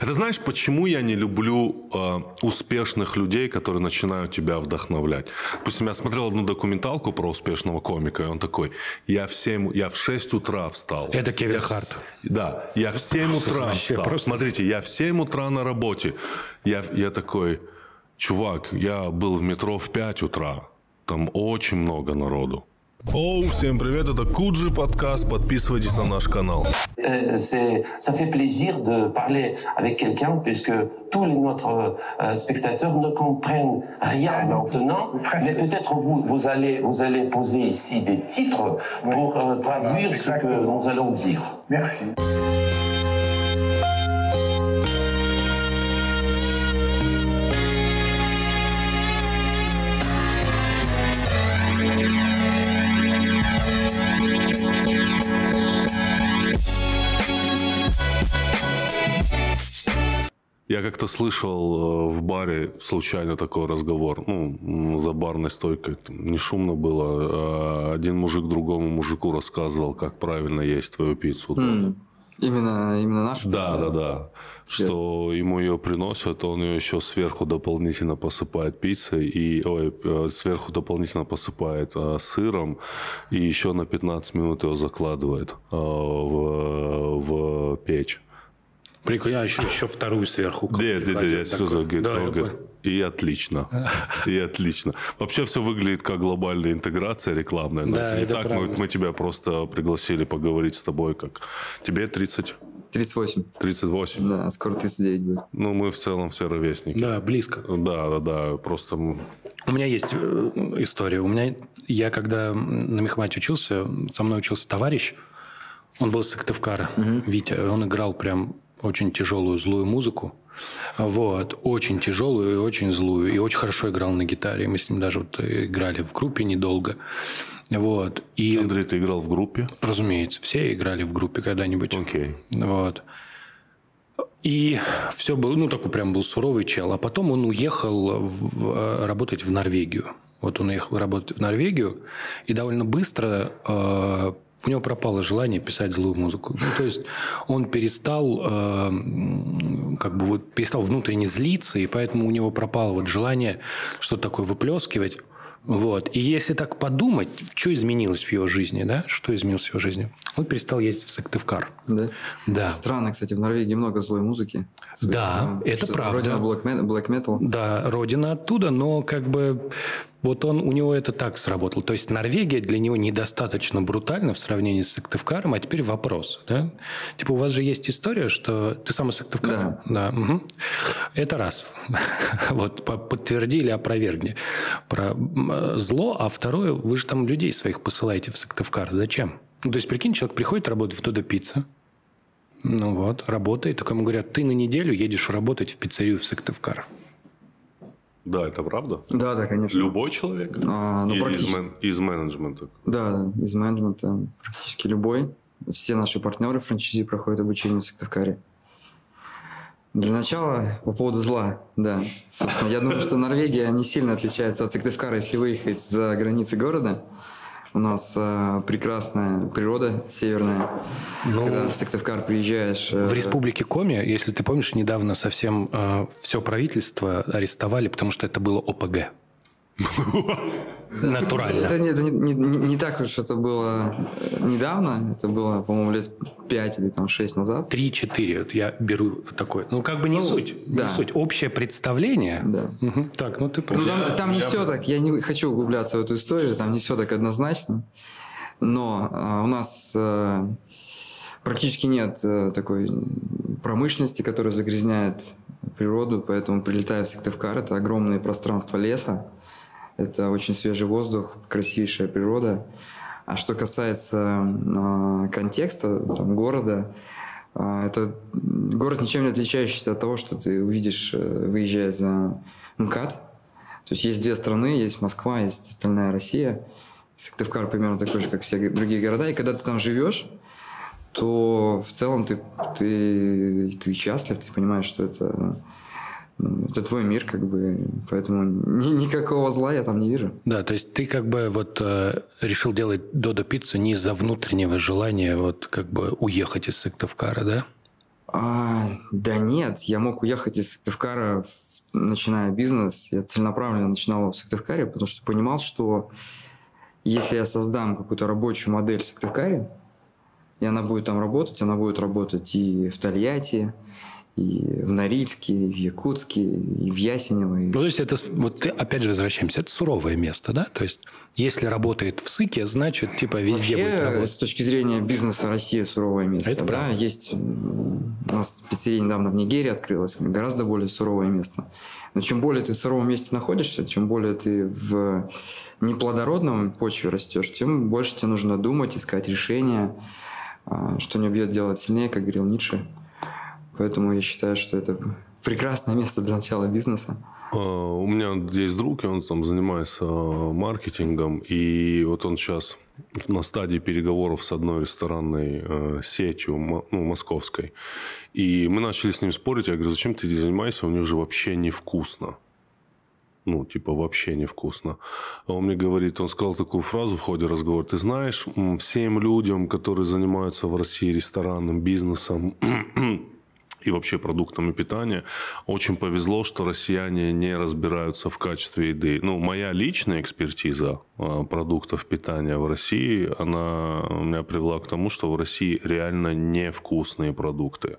Это знаешь, почему я не люблю э, успешных людей, которые начинают тебя вдохновлять? Допустим, я смотрел одну документалку про успешного комика, и он такой, я в 7, я в 6 утра встал. Это Кевин я Харт. Да, я в 7 утра Вообще встал. просто- Смотрите, я в 7 утра на работе. Я, я такой, чувак, я был в метро в 5 утра. Там очень много народу. Оу, всем привет, это Куджи подкаст, подписывайтесь на наш канал. Euh, c'est- ça fait plaisir de parler avec quelqu'un puisque tous les notre euh, spectateurs ne comprennent rien maintenant, mais peut-être vous, vous allez vous allez poser ici des titres pour euh, traduire ce que exactement. nous allons dire. Merci. Я как-то слышал э, в баре случайно такой разговор, ну, за барной стойкой, там не шумно было. а Один мужик другому мужику рассказывал, как правильно есть твою пиццу. дома. Именно, именно нашу? Да, да, да. Что ему ее приносят, он ее еще сверху дополнительно посыпает пиццей, и, ой, э, сверху дополнительно посыпает э, сыром, и еще на 15 минут его закладывает э, в, в печь. Прикольно, а еще, еще вторую сверху. Нет, нет, нет, я серьезно говорю, Да, говорит, и отлично. И отлично. Вообще все выглядит как глобальная интеграция рекламная. Да, не это так. Мы, правда. мы тебя просто пригласили поговорить с тобой, как тебе 30, 38. 38. Да, скоро 39 будет. Ну, мы в целом все ровесники. Да, близко. Да, да, да. Просто У меня есть э, история. У меня, я когда на мехмате учился, со мной учился товарищ, он был из Сыктывкара, Витя, он играл прям очень тяжелую, злую музыку. Вот, очень тяжелую и очень злую. И очень хорошо играл на гитаре. Мы с ним даже вот играли в группе недолго. Вот. И, Андрей, ты играл в группе? разумеется, все играли в группе когда-нибудь. Окей. Вот. И все было, ну, такой прям был суровый чел. А потом он уехал в- э, работать в Норвегию. Вот он уехал работать в Норвегию, и довольно быстро э, у него пропало желание писать злую музыку. Ну, то есть он перестал, э, как бы вот перестал внутренне злиться, и поэтому у него пропало вот желание что-то такое выплескивать. Вот. И если так подумать, что изменилось в его жизни, да? Что изменилось в его жизни? Он перестал ездить в Сыктывкар. Да? Да. Странно, кстати, в Норвегии много злой музыки. Да, А, это правда. Родина black metal. Black metal. Да, родина оттуда, но как бы вот он, у него это так сработало. То есть Норвегия для него недостаточно брутальна в сравнении с Сыктывкаром. А теперь вопрос. Да? Типа у вас же есть история, что ты сам из Сыктывкара? Да. мгм. Это раз. Вот по- подтверди или опровергни про э, зло. А второе, вы же там людей своих посылаете в Сыктывкар. Зачем? Ну, то есть, прикинь, человек приходит работать в Додо Пицца. Ну вот, работает. Так ему говорят, ты на неделю едешь работать в пиццерию в Сыктывкар. Да, это правда? Да, да, конечно. Любой человек? А, ну, Или из, практически. мен- из менеджмента? Да, да, из менеджмента практически любой. Все наши партнеры франчайзи проходят обучение в Сыктывкаре. Для начала, по поводу зла, да. Собственно, я думаю, что Норвегия не сильно отличается от Сыктывкара, если выехать за границы города. У нас э, прекрасная природа северная. Ну, Когда в Сыктывкар приезжаешь... э, В республике Коми, если ты помнишь, недавно совсем все правительство арестовали, потому что это было ОПГ. Натурально. Это, не, это не, не- не- не так уж это было э, недавно. Это было, по-моему, лет 5 или там 6 назад. 3-4, вот я беру такое. Ну, как бы не Ну, суть. да. Не суть. Общее представление. Да. Мгм. Так, ну ты прав. Ну, там, там не все так, я не хочу углубляться в эту историю, там не все так однозначно. Но а, у нас э, практически нет э, такой промышленности, которая загрязняет природу, поэтому прилетая в Сыктывкар, это огромные пространства леса, это очень свежий воздух, красивейшая природа. А что касается э, контекста там, города, а, это город ничем не отличающийся от того, что ты увидишь, э, выезжая за МКАД. То есть есть две страны, есть Москва, есть остальная Россия. Сыктывкар примерно такой же, как все другие города. И когда ты там живешь, то в целом ты, ты, ты счастлив, ты понимаешь, что это, это твой мир, как бы. Поэтому ни- никакого зла я там не вижу. Да, то есть ты как бы вот э, решил делать Додо пиццу не из-за внутреннего желания вот как бы уехать из Сыктывкара, да? А, да нет, я мог уехать из Сыктывкара, начиная бизнес. Я целенаправленно начинал в Сыктывкаре, потому что понимал, что если я создам какую-то рабочую модель в Сыктывкаре, и она будет там работать, она будет работать и в Тольятти, и в Норильске, и в Якутске, и в Ясенево. И... Ну, то есть это, вот опять же возвращаемся, это суровое место, да? То есть если работает в СЫКе, значит, типа, везде Вообще, будет работать. с точки зрения бизнеса Россия суровое место. Это да? правда. Есть, у нас пиццерия недавно в Нигерии открылась, гораздо более суровое место. Но чем более ты в суровом месте находишься, чем более ты в неплодородном почве растешь, тем больше тебе нужно думать, искать решения, а, что не убьет делать сильнее, как говорил Ницше. Поэтому я считаю, что это прекрасное место для начала бизнеса. А, У меня есть друг, и он там занимается а, маркетингом, и вот он сейчас на стадии переговоров с одной ресторанной э, сетью, ну, московской. И мы начали с ним спорить, я говорю, зачем ты этим занимаешься, у них же вообще невкусно. Ну, типа, вообще невкусно. А он мне говорит, он сказал такую фразу в ходе разговора, ты знаешь, всем людям, которые занимаются в России ресторанным бизнесом, и вообще продуктами питания. Очень повезло, что россияне не разбираются в качестве еды. Ну, моя личная экспертиза э, продуктов питания в России, она меня привела к тому, что в России реально невкусные продукты.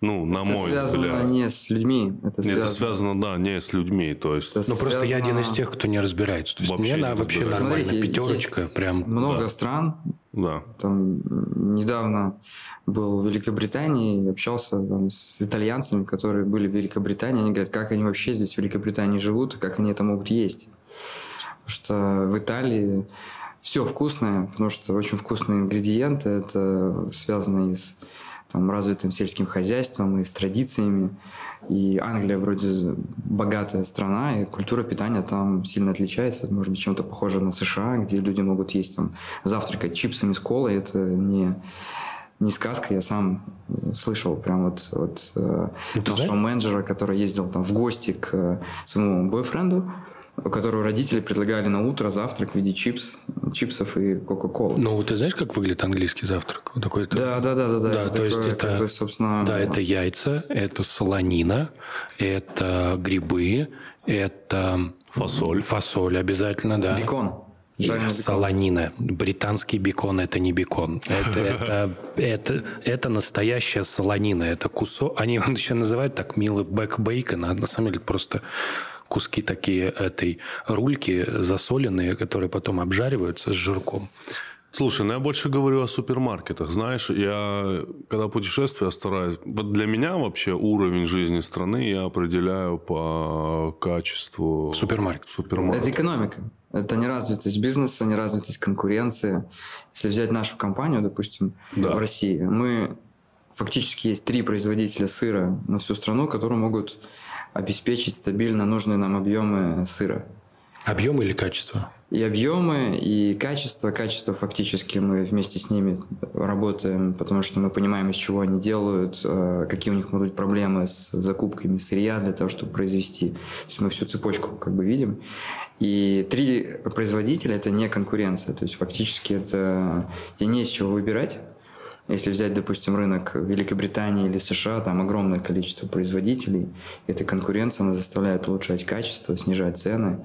Ну, на это мой связано взгляд. не с людьми. Это связано, Это связано, да, не с людьми. То есть, Это Ну, просто я один из связано- тех, кто не разбирается. То есть Вообще мне не на, вообще нормально. Смотрите, Пятерочка, есть прям. Много да. стран. да. Там недавно был в Великобритании, и общался там, с итальянцами, которые были в Великобритании. Они говорят, как они вообще здесь в Великобритании живут, и как они это могут есть. Потому что в Италии все вкусное, потому что очень вкусные ингредиенты. Это связано и с там, развитым сельским хозяйством, и с традициями. И Англия вроде богатая страна, и культура питания там сильно отличается. Может быть, чем-то похоже на США, где люди могут есть там завтракать чипсами с колой. Это не, не сказка, я сам слышал прям вот от э, Ну, нашего знаешь- менеджера, который ездил там в гости к э, своему бойфренду, у которого родители предлагали на утро завтрак в виде чипс, чипсов и кока-колы. Ну, ты знаешь, как выглядит английский завтрак? Такой Да, да, да, да, да. Да, это то есть такое, это- бы, собственно, Да, это яйца, это солонина, это грибы, это Фасоль. Фасоль обязательно, да. бекон. Жареный. Солонина. Британский бекон – это не бекон. Это, это, это, это настоящая солонина. Это кусок... Они его еще называют так милый бэк бейкон, а на самом деле просто куски такие этой рульки засоленные, которые потом обжариваются с жирком. Слушай, ну я больше говорю о супермаркетах. Знаешь, я когда путешествую, я стараюсь... Вот для меня вообще уровень жизни страны я определяю по качеству... Супермаркет. Супермаркет. Это экономика. Это неразвитость бизнеса, неразвитость конкуренции. Если взять нашу компанию, допустим, Да. в России, мы фактически есть три производителя сыра на всю страну, которые могут обеспечить стабильно нужные нам объемы сыра. Объем или качество? И объемы, и качество. Качество фактически мы вместе с ними работаем, потому что мы понимаем, из чего они делают, э, какие у них могут быть проблемы с закупками сырья для того, чтобы произвести. То есть мы всю цепочку как бы видим. И три производителя – это не конкуренция. То есть фактически это тебе не из чего выбирать. Если взять, допустим, рынок Великобритании или США, там огромное количество производителей. Эта конкуренция, она заставляет улучшать качество, снижать цены.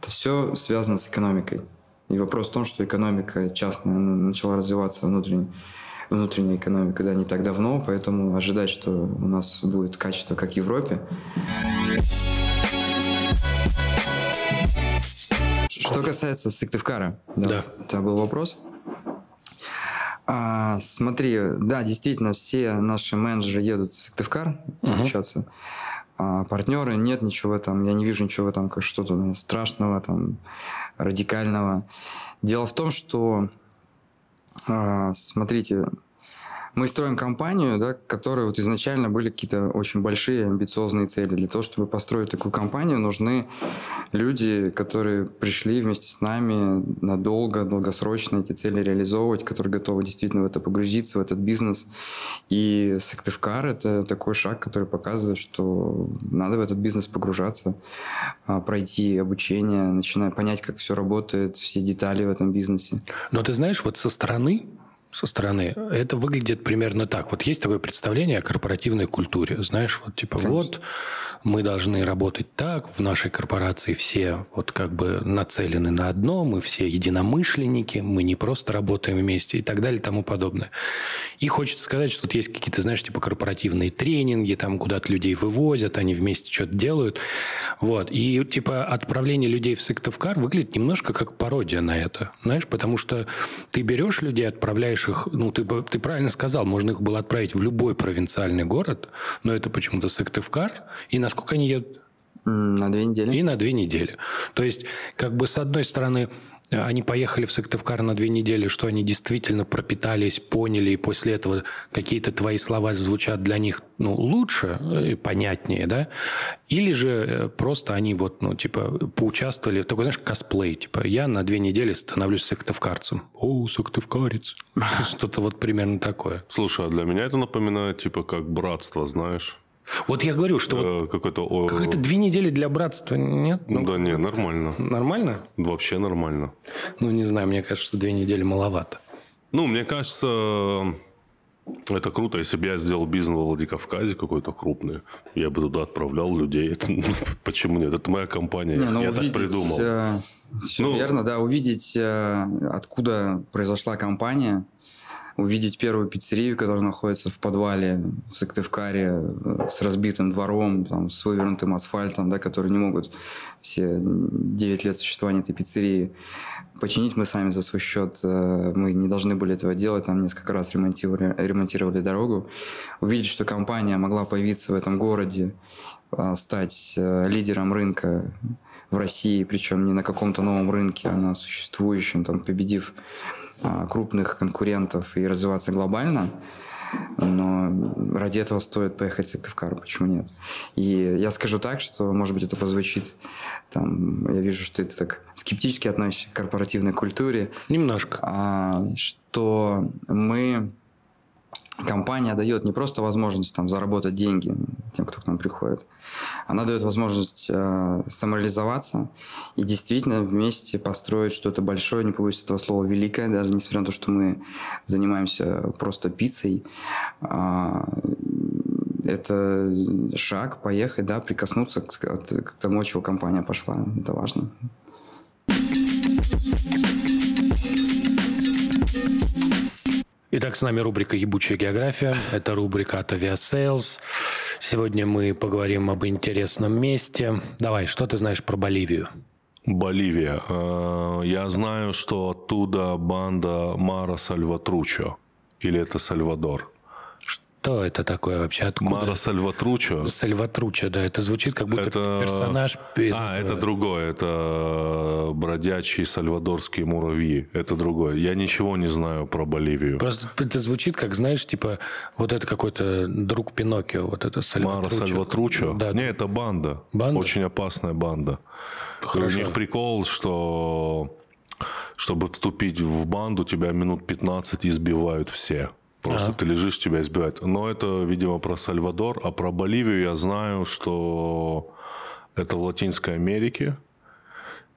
Это все связано с экономикой. И вопрос в том, что экономика частная начала развиваться внутренне, внутренняя экономика, да, не так давно, поэтому ожидать, что у нас будет качество, как в Европе. Что касается Сыктывкара, Да. у тебя был вопрос? А, смотри, да, действительно, все наши менеджеры едут в Сыктывкар общаться. А партнеры, нет ничего там, я не вижу ничего там, как что-то страшного, там, радикального. Дело в том, что, а, смотрите, мы строим компанию, да, которой вот изначально были какие-то очень большие амбициозные цели. Для того, чтобы построить такую компанию, нужны люди, которые пришли вместе с нами надолго, долгосрочно эти цели реализовывать, которые готовы действительно в это погрузиться, в этот бизнес. И Сыктывкар – это такой шаг, который показывает, что надо в этот бизнес погружаться, а, пройти обучение, начиная понять, как все работает, все детали в этом бизнесе. Но ты знаешь, вот со стороны со стороны, это выглядит примерно так. Вот есть такое представление о корпоративной культуре. Знаешь, вот типа Конечно. вот мы должны работать так, в нашей корпорации все вот как бы нацелены на одно, мы все единомышленники, мы не просто работаем вместе и так далее и тому подобное. И хочется сказать, что тут есть какие-то, знаешь, типа корпоративные тренинги, там куда-то людей вывозят, они вместе что-то делают. Вот. И типа отправление людей в Сыктывкар выглядит немножко как пародия на это. Знаешь, потому что ты берешь людей, отправляешь их, ну, ты, ты правильно сказал, можно их было отправить в любой провинциальный город, но это почему-то Сыктывкар. И насколько они едут? На две недели. И на две недели. То есть, как бы, с одной стороны, они поехали в Сыктывкар на две недели, что они действительно пропитались, поняли, и после этого какие-то твои слова звучат для них ну, лучше, и понятнее, да? Или же э, просто они вот, ну, типа, поучаствовали, такой, знаешь, косплей, типа, я на две недели становлюсь сыктывкарцем. О, сыктывкарец. Что-то вот примерно такое. Слушай, а для меня это напоминает, типа, как братство, знаешь? Вот я говорю, что вот э, какое-то какие-то две недели для братства нет? Ну, да не, нормально. Нормально? Вообще нормально. Ну, не знаю, мне кажется, что две недели маловато. Ну, мне кажется, это круто, если бы я сделал бизнес в Владикавказе какой-то крупный, я бы туда отправлял людей. Это, ну, почему нет? Это моя компания. Не, ну, я увидеть, так придумал. Э, все ну, верно, да. Увидеть, э, откуда произошла компания – увидеть первую пиццерию, которая находится в подвале в Сыктывкаре э, с разбитым двором, там, с вывернутым асфальтом, да, которые не могут все 9 лет существования этой пиццерии починить мы сами за свой счет. Э, мы не должны были этого делать, там несколько раз ремонтировали, ремонтировали дорогу. Увидеть, что компания могла появиться в этом городе, э, стать лидером рынка в России, причем не на каком-то новом рынке, а на существующем, там, победив крупных конкурентов и развиваться глобально, но ради этого стоит поехать в Сыктывкар, почему нет? И я скажу так, что, может быть, это позвучит, там, я вижу, что это так скептически относится к корпоративной культуре. Немножко. А, что мы компания дает не просто возможность там, заработать деньги тем, кто к нам приходит, она дает возможность э, самореализоваться и действительно вместе построить что-то большое, не побоюсь этого слова, великое, даже несмотря на то, что мы занимаемся просто пиццей. Э, это шаг, поехать, да, прикоснуться к, к тому, чего компания пошла. Это важно. Итак, с нами рубрика «Ебучая география». Это рубрика от Aviasales. Сегодня мы поговорим об интересном месте. Давай, что ты знаешь про Боливию? Боливия. Э, я знаю, что оттуда банда Мара Сальватручо. Или это Сальвадор? Что это такое вообще? Откуда? Мара Сальватручо. Сальватручо, да. Это звучит как будто это... персонаж. Из а, этого... это другое. Это бродячие сальвадорские муравьи. Это другое. Я ничего не знаю про Боливию. Просто это звучит как, знаешь, типа, вот это какой-то друг Пиноккио. Вот это Сальватручо. Мара Сальватручо? Да. Не, это банда. Банда? Очень опасная банда. Хорошо. У них прикол, что чтобы вступить в банду, тебя минут 15 избивают все. Просто а. ты лежишь, тебя избивают. Но это, видимо, про Сальвадор. А про Боливию я знаю, что это в Латинской Америке.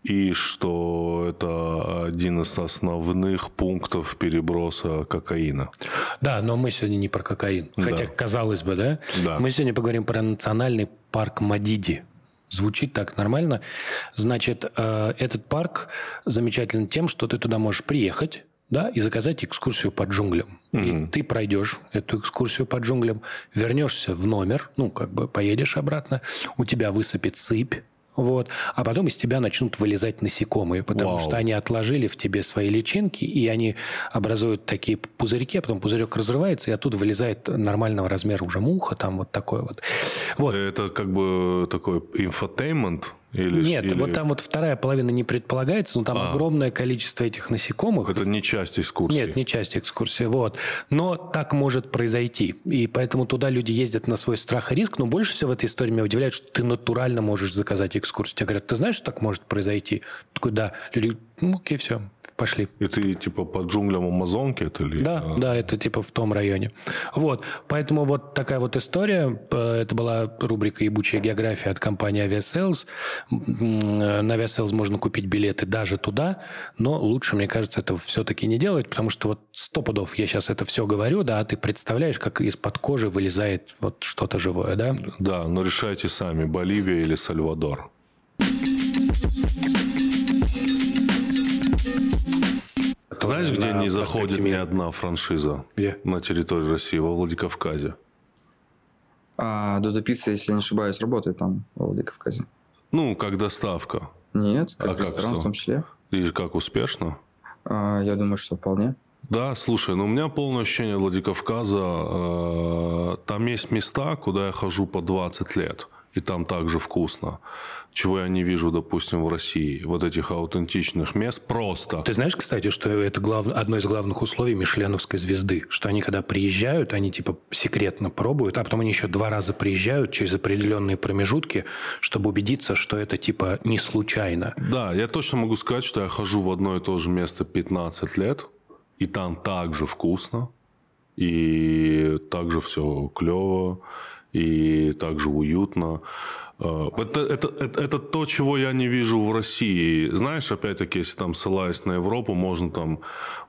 И что это один из основных пунктов переброса кокаина. Да, но мы сегодня не про кокаин. Да. Хотя, казалось бы, да? да? Мы сегодня поговорим про национальный парк Мадиди. Звучит так нормально. Значит, э, этот парк замечателен тем, что ты туда можешь приехать, да, и заказать экскурсию по джунглям. Угу. И ты пройдешь эту экскурсию по джунглям, вернешься в номер, ну, как бы поедешь обратно, у тебя высыпет сыпь, вот. А потом из тебя начнут вылезать насекомые, потому Вау. что они отложили в тебе свои личинки, и они образуют такие пузырьки, а потом пузырек разрывается, и оттуда вылезает нормального размера уже муха, там вот такое вот. вот. Это как бы такой infotainment, или, Нет, или... вот там вот вторая половина не предполагается, но там а. огромное количество этих насекомых. Это не часть экскурсии. Нет, не часть экскурсии, вот. Но так может произойти. И поэтому туда люди ездят на свой страх и риск. Но больше всего в этой истории меня удивляет, что ты натурально можешь заказать экскурсию. Тебе говорят, ты знаешь, что так может произойти? Такой, да. Люди ну, окей, все, пошли. И ты типа под джунглям Амазонки это ли? Да, а... да, это типа в том районе. Вот, поэтому вот такая вот история. Это была рубрика «Ебучая география» от компании Aviasales. На Aviasales можно купить билеты даже туда, но лучше, мне кажется, это все-таки не делать, потому что вот сто пудов я сейчас это все говорю, да, а ты представляешь, как из-под кожи вылезает вот что-то живое, да? Да, но решайте сами, Боливия или Сальвадор. Знаешь, где не заходит ни одна франшиза? Где? На территории России, во Владикавказе. А Додо Пицца, если не ошибаюсь, работает там, во Владикавказе. Ну, как доставка. Нет, как а ресторан как, в том числе. И как успешно? А, я думаю, что вполне. Да, слушай, ну у меня полное ощущение Владикавказа. Э, там есть места, куда я хожу по 20 лет и там также вкусно. Чего я не вижу, допустим, в России. Вот этих аутентичных мест просто. Ты знаешь, кстати, что это глав... одно из главных условий Мишленовской звезды, что они когда приезжают, они типа секретно пробуют, а потом они еще два раза приезжают через определенные промежутки, чтобы убедиться, что это типа не случайно. Да, я точно могу сказать, что я хожу в одно и то же место 15 лет, и там также вкусно, и также все клево, и также уютно. Э, это, это, это, это то, чего я не вижу в России. Знаешь, опять-таки, если там ссылаясь на Европу, можно там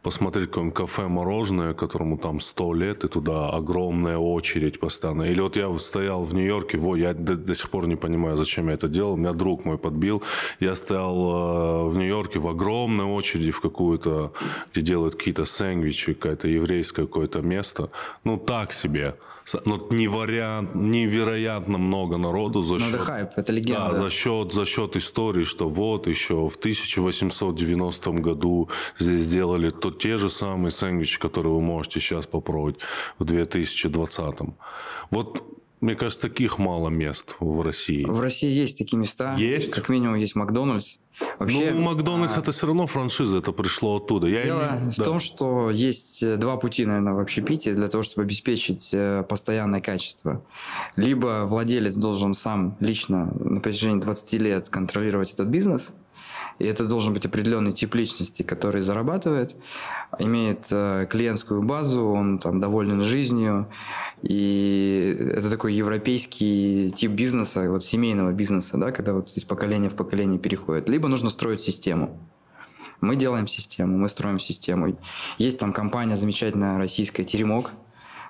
посмотреть какое-нибудь кафе мороженое, которому там 100 лет, и туда огромная очередь постоянно. Или вот я стоял в Нью-Йорке, во, я до, до сих пор не понимаю, зачем я это делал. Меня друг мой подбил. Я стоял э, в Нью-Йорке в огромной очереди в какую-то, где делают какие-то сэндвичи, какое-то еврейское какое-то место. Ну, так себе. Ну, невероятно, невероятно много народу за счет... Ну, это хайп, это легенда. Да, за счет, за счет истории, что вот еще в 1890 году здесь сделали то те же самые сэндвичи, которые вы можете сейчас попробовать в 2020. Вот мне кажется, таких мало мест в России. В России есть такие места. Есть? Как минимум есть Макдональдс. Вообще, ну, Макдональдс а... это все равно франшиза, это пришло оттуда. Я Дело не... в да. том, что есть э, два пути, наверное, в общепитии для того, чтобы обеспечить э, постоянное качество. Либо владелец должен сам лично на протяжении 20 лет контролировать этот бизнес – и это должен быть определенный тип личности, который зарабатывает, имеет э, клиентскую базу, он там доволен жизнью. И это такой европейский тип бизнеса, вот семейного бизнеса, да, когда вот из поколения в поколение переходит. Либо нужно строить систему. Мы делаем систему, мы строим систему. Есть там компания замечательная российская «Теремок»,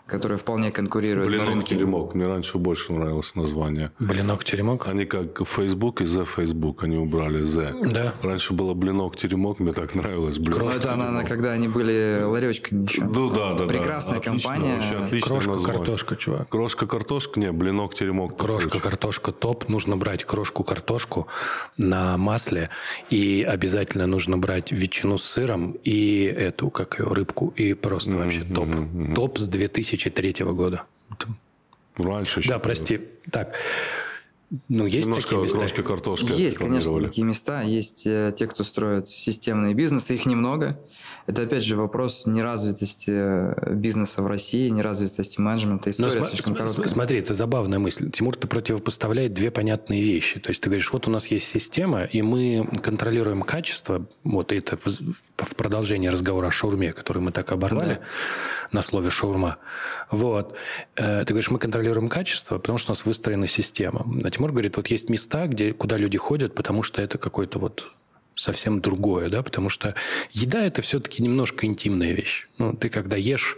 которые вполне конкурируют Блинок, на рынке. теремок. Мне раньше больше нравилось название. Блинок, теремок? Они как Facebook и The Facebook, они убрали The. Да. Раньше было блинок, теремок, мне так нравилось. Блинок, ну, это она, когда они были ларечками еще. Ну да, да, Прекрасная да. компания. Отлично, вообще, Крошка, название. картошка, чувак. Крошка, картошка? Не, блинок, теремок. Крошка, картошка топ. Нужно брать крошку, картошку на масле. И обязательно нужно брать ветчину с сыром и эту, как ее, рыбку. И просто mm-hmm, вообще топ. Mm-hmm. Топ с 2003 года. Раньше еще. Да, прости. Так. Ну, есть Немножко такие места? крошки картошки. Есть, конечно, такие места. Есть э, те, кто строят системные бизнесы, их немного. Это, опять же, вопрос неразвитости э, бизнеса в России, неразвитости менеджмента. История Но слишком см- короткая. Смотри, это забавная мысль. Тимур, ты противопоставляет две понятные вещи. То есть ты говоришь, вот у нас есть система, и мы контролируем качество. Вот это в, в продолжение разговора о шаурме, который мы так оборвали Да. на слове шаурма. Вот. Э, Ты говоришь, мы контролируем качество, потому что у нас выстроена система. Тимур говорит, вот есть места, где, куда люди ходят, потому что это какой-то вот совсем другое, да, потому что еда – это все-таки немножко интимная вещь. Ну, ты когда ешь,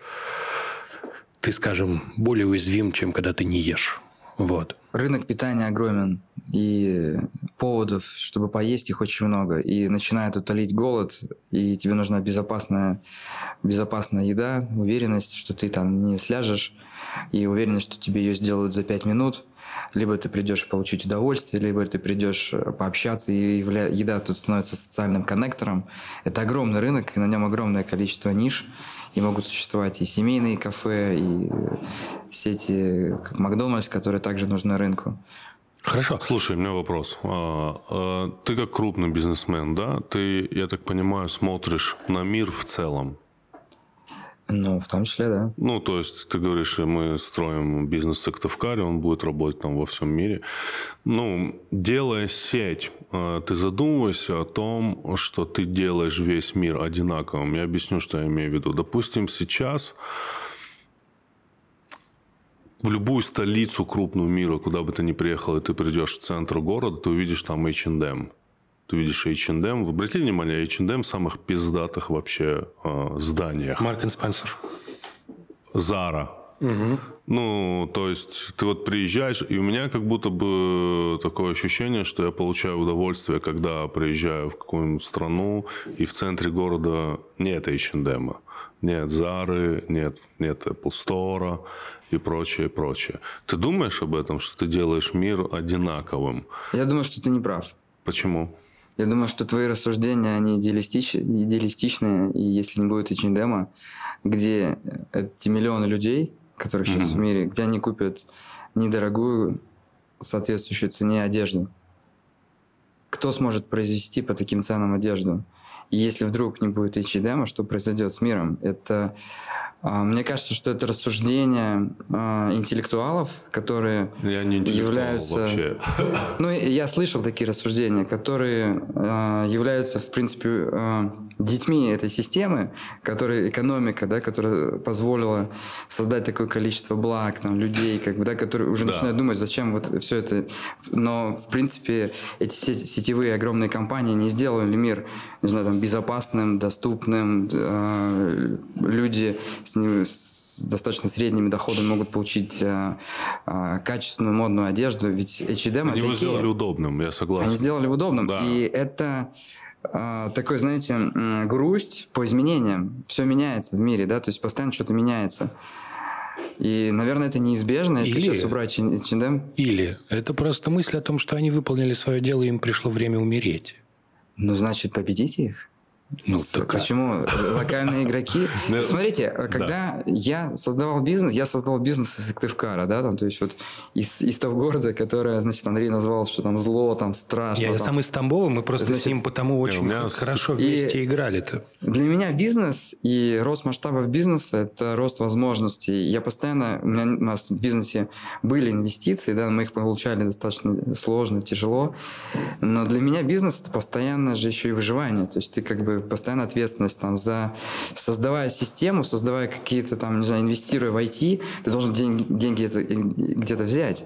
ты, скажем, более уязвим, чем когда ты не ешь. Вот. Рынок питания огромен, и поводов, чтобы поесть, их очень много. И начинает утолить голод, и тебе нужна безопасная, безопасная еда, уверенность, что ты там не сляжешь, и уверенность, что тебе ее сделают за пять минут. Либо ты придешь получить удовольствие, либо ты придешь э, пообщаться, и явля- еда тут становится социальным коннектором. Это огромный рынок, и на нем огромное количество ниш. И могут существовать и семейные кафе, и э, сети, как Макдональдс, которые также нужны рынку. Хорошо. Слушай, у меня вопрос. А, а, Ты как крупный бизнесмен, да? Ты, я так понимаю, смотришь на мир в целом. Ну, в том числе, да. Ну, то есть ты говоришь, мы строим бизнес в Сыктывкаре, он будет работать там во всем мире. Ну, делая сеть, э, ты задумываешься о том, что ты делаешь весь мир одинаковым. Я объясню, что я имею в виду. Допустим, сейчас в любую столицу крупную мира, куда бы ты ни приехал, и ты придешь в центр города, ты увидишь там H&M. Ты видишь H&M. Вы обратили внимание, H&M в самых пиздатых вообще э, зданиях. Марк Спенсер. Зара. Угу. Ну, то есть ты вот приезжаешь, и у меня как будто бы такое ощущение, что я получаю удовольствие, когда приезжаю в какую-нибудь страну, и в центре города нет H&M, нет Зары, нет, нет Apple Store и прочее, прочее. Ты думаешь об этом, что ты делаешь мир одинаковым? Я думаю, что ты не прав. Почему? Я думаю, что твои рассуждения, они идеалистич... идеалистичные, и если не будет H&M, где эти миллионы людей, которые сейчас mm-hmm. в мире, где они купят недорогую, соответствующую цене одежду, кто сможет произвести по таким ценам одежду? И если вдруг не будет H&M, что произойдет с миром? Это а, мне кажется, что это рассуждение э, интеллектуалов, которые я не являются... Вообще. Ну, я слышал такие рассуждения, которые э, являются, в принципе, детьми этой системы, которая экономика, да, которая позволила создать такое количество благ, там, людей, как бы, да, которые уже да. начинают думать, зачем вот все это. Но, в принципе, эти сетевые огромные компании не сделали мир, не знаю, там, безопасным, доступным. Э, люди с, ним, с достаточно средними доходами могут получить э, э, качественную модную одежду, ведь H&M... Они его сделали удобным, я согласен. Они сделали удобным, да. и это такой, знаете, грусть по изменениям. Все меняется в мире, да, то есть постоянно что-то меняется. И, наверное, это неизбежно, если или, сейчас убрать H&M. Или это просто мысль о том, что они выполнили свое дело, и им пришло время умереть. Ну, значит, победите их. Ну, так... Почему? Локальные игроки. Ну, Смотрите, когда я создавал бизнес, я создавал бизнес из Сыктывкара, да, там, то есть вот из, из того города, которое, значит, Андрей назвал, что там зло, там страшно. Я, там. сам из Тамбова, мы просто значит, с ним потому очень меня... хорошо вместе играли-то. Для меня бизнес и рост масштабов бизнеса – это рост возможностей. Я постоянно, у меня у нас в бизнесе были инвестиции, да, мы их получали достаточно сложно, тяжело, но для меня бизнес – это постоянно же еще и выживание, то есть ты как бы постоянно ответственность там за создавая систему, создавая какие-то там, не знаю, инвестируя в IT, ты должен деньги, деньги это, где-то взять.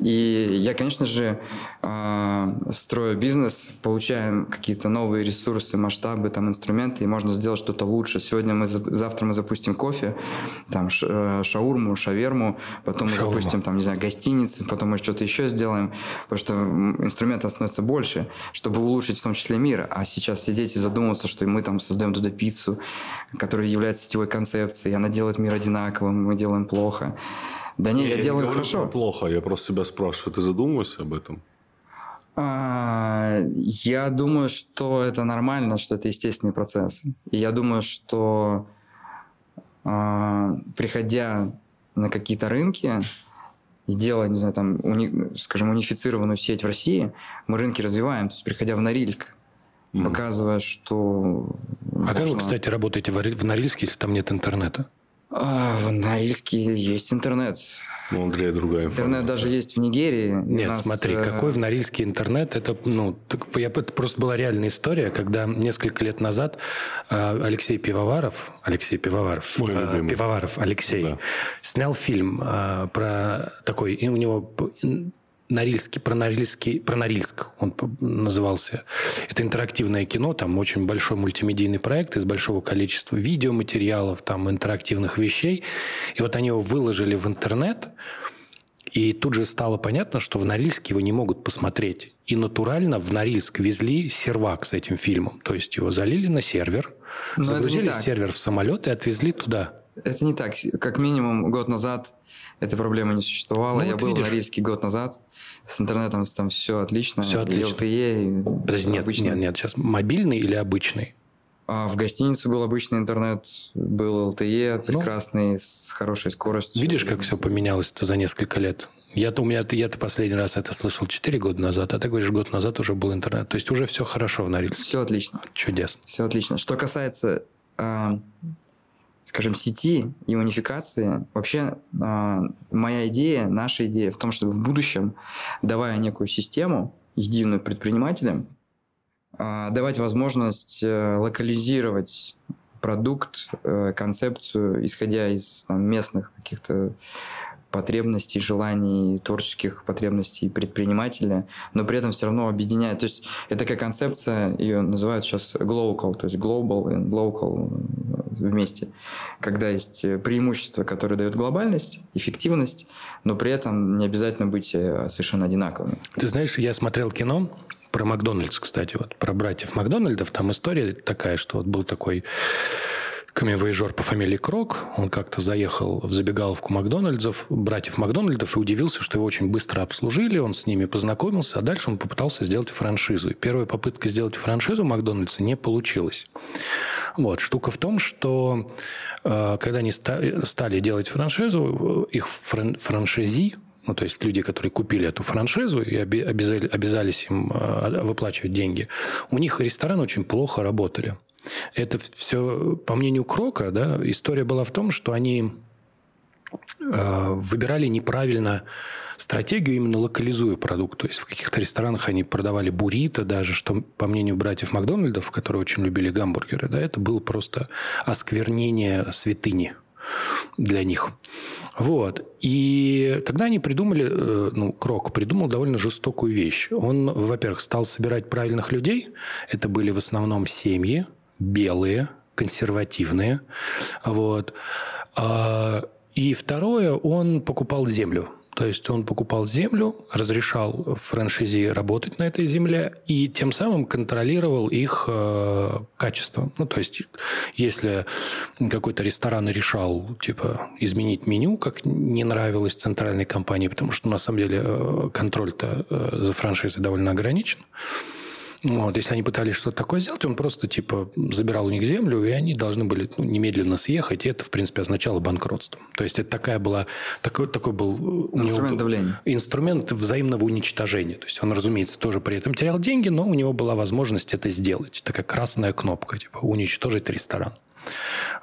И я, конечно же, э, строю бизнес, получаем какие-то новые ресурсы, масштабы, там, инструменты, и можно сделать что-то лучше. Сегодня мы, завтра мы запустим кофе, там, э, шаурму, шаверму, потом Шаурма. мы запустим, там, не знаю, гостиницы, потом мы что-то еще сделаем, потому что инструментов становится больше, чтобы улучшить в том числе мир. А сейчас сидеть и задумываться, кажется, что мы там создаем туда пиццу, которая является сетевой концепцией, она делает мир одинаковым, мы делаем плохо. Да не, я, я делаю не хорошо. Плохо, я просто тебя спрашиваю, ты задумываешься об этом? А, я думаю, что это нормально, что это естественный процесс. И я думаю, что а, приходя на какие-то рынки и делая, не знаю, там, уни, скажем, унифицированную сеть в России, мы рынки развиваем. То есть, приходя в Норильск, mm. показывая, что... А можно... как вы, кстати, работаете в Норильске, если там нет интернета? А, в Норильске есть интернет. Ну, Андрей, другая информация. Интернет даже есть в Нигерии. Нет, нас... смотри, э, какой в Норильске интернет. Это, ну, так, я, это просто была реальная история, когда несколько лет назад э, Алексей Пивоваров, Алексей Пивоваров, Мой э, Пивоваров Алексей, да. снял фильм про такой, и у него Норильский, про, Норильский, про Норильск он назывался. Это интерактивное кино, там очень большой мультимедийный проект из большого количества видеоматериалов, там интерактивных вещей. И вот они его выложили в интернет, и тут же стало понятно, что в Норильске его не могут посмотреть. И натурально в Норильск везли сервак с этим фильмом. То есть его залили на сервер, Но загрузили сервер в самолет и отвезли туда. Это не так. Как минимум год назад этой проблемы не существовало. Ну, Я вот был видишь. в Норильске год назад. С интернетом там все отлично. Все отлично. И LTE. Подожди, нет, обычный. нет, нет, сейчас мобильный или обычный? А в гостинице был обычный интернет, был LTE ну, прекрасный, ну, с хорошей скоростью. Видишь, как все поменялось-то за несколько лет? Я-то у меня я-то последний раз это слышал 4 года назад, а ты говоришь, год назад уже был интернет. То есть уже все хорошо в Норильске. Все отлично. Чудесно. Все отлично. Что касается э, скажем, сети и унификации, вообще э, моя идея, наша идея в том, чтобы в будущем, давая некую систему, единую предпринимателям, э, давать возможность э, локализировать продукт, э, концепцию, исходя из там, местных каких-то потребностей, желаний, творческих потребностей предпринимателя, но при этом все равно объединяет. То есть это такая концепция, ее называют сейчас global, то есть global и local вместе, когда есть преимущества, которые дают глобальность, эффективность, но при этом не обязательно быть э, совершенно одинаковыми. Ты знаешь, я смотрел кино про Макдональдс, кстати, вот про братьев Макдональдов, там история такая, что вот был такой камевояжер по фамилии Крок. Он как-то заехал в забегаловку Макдональдсов, братьев Макдональдов, и удивился, что его очень быстро обслужили, он с ними познакомился, а дальше он попытался сделать франшизу. И первая попытка сделать франшизу Макдональдса не получилась. Вот. Штука в том, что э, когда они стали делать франшизу, их фран франшизи, ну, то есть люди, которые купили эту франшизу и обязали, обязались им э, выплачивать деньги, у них рестораны очень плохо работали. Это все, по мнению Крока, да, история была в том, что они э, выбирали неправильно стратегию, именно локализуя продукт. То есть в каких-то ресторанах они продавали буррито даже, что, по мнению братьев Макдональдов, которые очень любили гамбургеры, да, это было просто осквернение святыни для них. Вот. И тогда они придумали, э, ну, Крок придумал довольно жестокую вещь. Он, во-первых, стал собирать правильных людей. Это были в основном семьи, белые, консервативные. Вот. А, и второе, он покупал землю. То есть он покупал землю, разрешал франшизе работать на этой земле и тем самым контролировал их э, качество. Ну, то есть, если какой-то ресторан решал типа изменить меню, как не нравилось центральной компании, потому что на самом деле э, контроль-то э, за франшизой довольно ограничен, вот, если они пытались что-то такое сделать, он просто типа забирал у них землю, и они должны были ну, немедленно съехать, и это, в принципе, означало банкротство. То есть это такая была, такой, такой был инструмент него, давления. Инструмент взаимного уничтожения. То есть он, разумеется, тоже при этом терял деньги, но у него была возможность это сделать. Такая красная кнопка, типа уничтожить ресторан.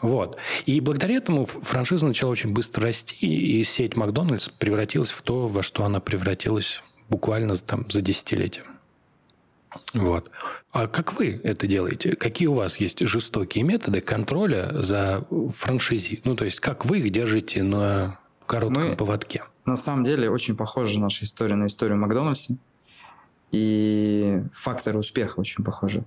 Вот. И благодаря этому франшиза начала очень быстро расти, и сеть Макдональдс превратилась в то, во что она превратилась буквально там, за десятилетие. Вот. А как вы это делаете? Какие у вас есть жестокие методы контроля за франшизи? Ну, то есть, как вы их держите на коротком Мы, поводке? На самом деле, очень похожа наша история на историю Макдональдса. И факторы успеха очень похожи.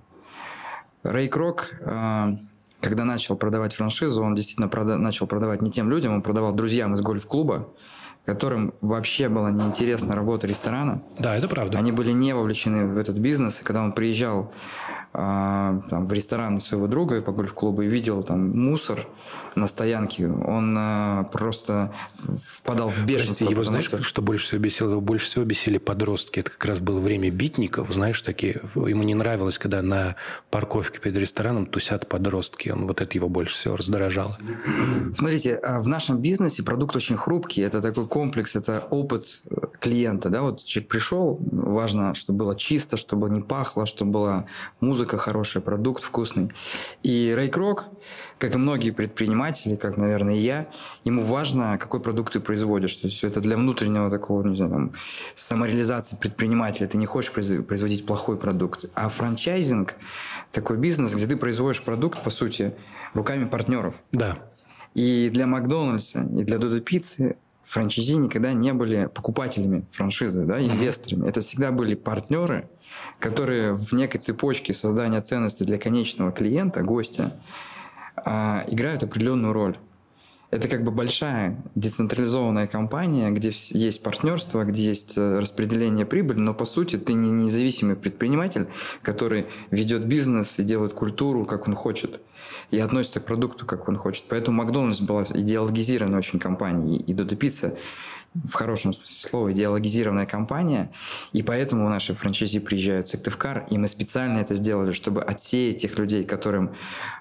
Рэй Крок, э, когда начал продавать франшизу, он действительно прода- начал продавать не тем людям, он продавал друзьям из гольф-клуба, которым вообще была неинтересна работа ресторана. Да, это правда. Они были не вовлечены в этот бизнес. И когда он приезжал а, там, в ресторан своего друга по гольф-клубу и видел там мусор на стоянке, он а, просто впадал в бешенство. Прости, его знаешь, что... что больше всего бесило? Его больше всего бесили подростки. Это как раз было время битников, знаешь, такие. Ему не нравилось, когда на парковке перед рестораном тусят подростки. Он вот это его больше всего раздражало. Смотрите, а, в нашем бизнесе продукт очень хрупкий. Это такой комплекс, это опыт э, клиента. Да? Вот человек пришел, важно, чтобы было чисто, чтобы не пахло, чтобы была музыка музыка хорошая, продукт вкусный. И Рэй Крок, как и многие предприниматели, как, наверное, и я, ему важно, какой продукт ты производишь. То есть это для внутреннего такого, не знаю, там, самореализации предпринимателя. Ты не хочешь производить плохой продукт. А франчайзинг – такой бизнес, где ты производишь продукт, по сути, руками партнеров. Да. И для Макдональдса, и для Додо Пиццы франчайзи никогда не были покупателями франшизы, да, инвесторами. Mm-hmm. Это всегда были партнеры, которые в некой цепочке создания ценности для конечного клиента, гостя, а, играют определенную роль. Это как бы большая децентрализованная компания, где есть партнерство, где есть э, распределение прибыли, но по сути ты не независимый предприниматель, который ведет бизнес и делает культуру, как он хочет и относится к продукту, как он хочет. Поэтому Макдональдс была идеологизированной очень компанией, и Додо Пицца в хорошем смысле слова, идеологизированная компания, и поэтому у нашей франшизи приезжают Сыктывкар, и мы специально это сделали, чтобы отсеять тех людей, которым,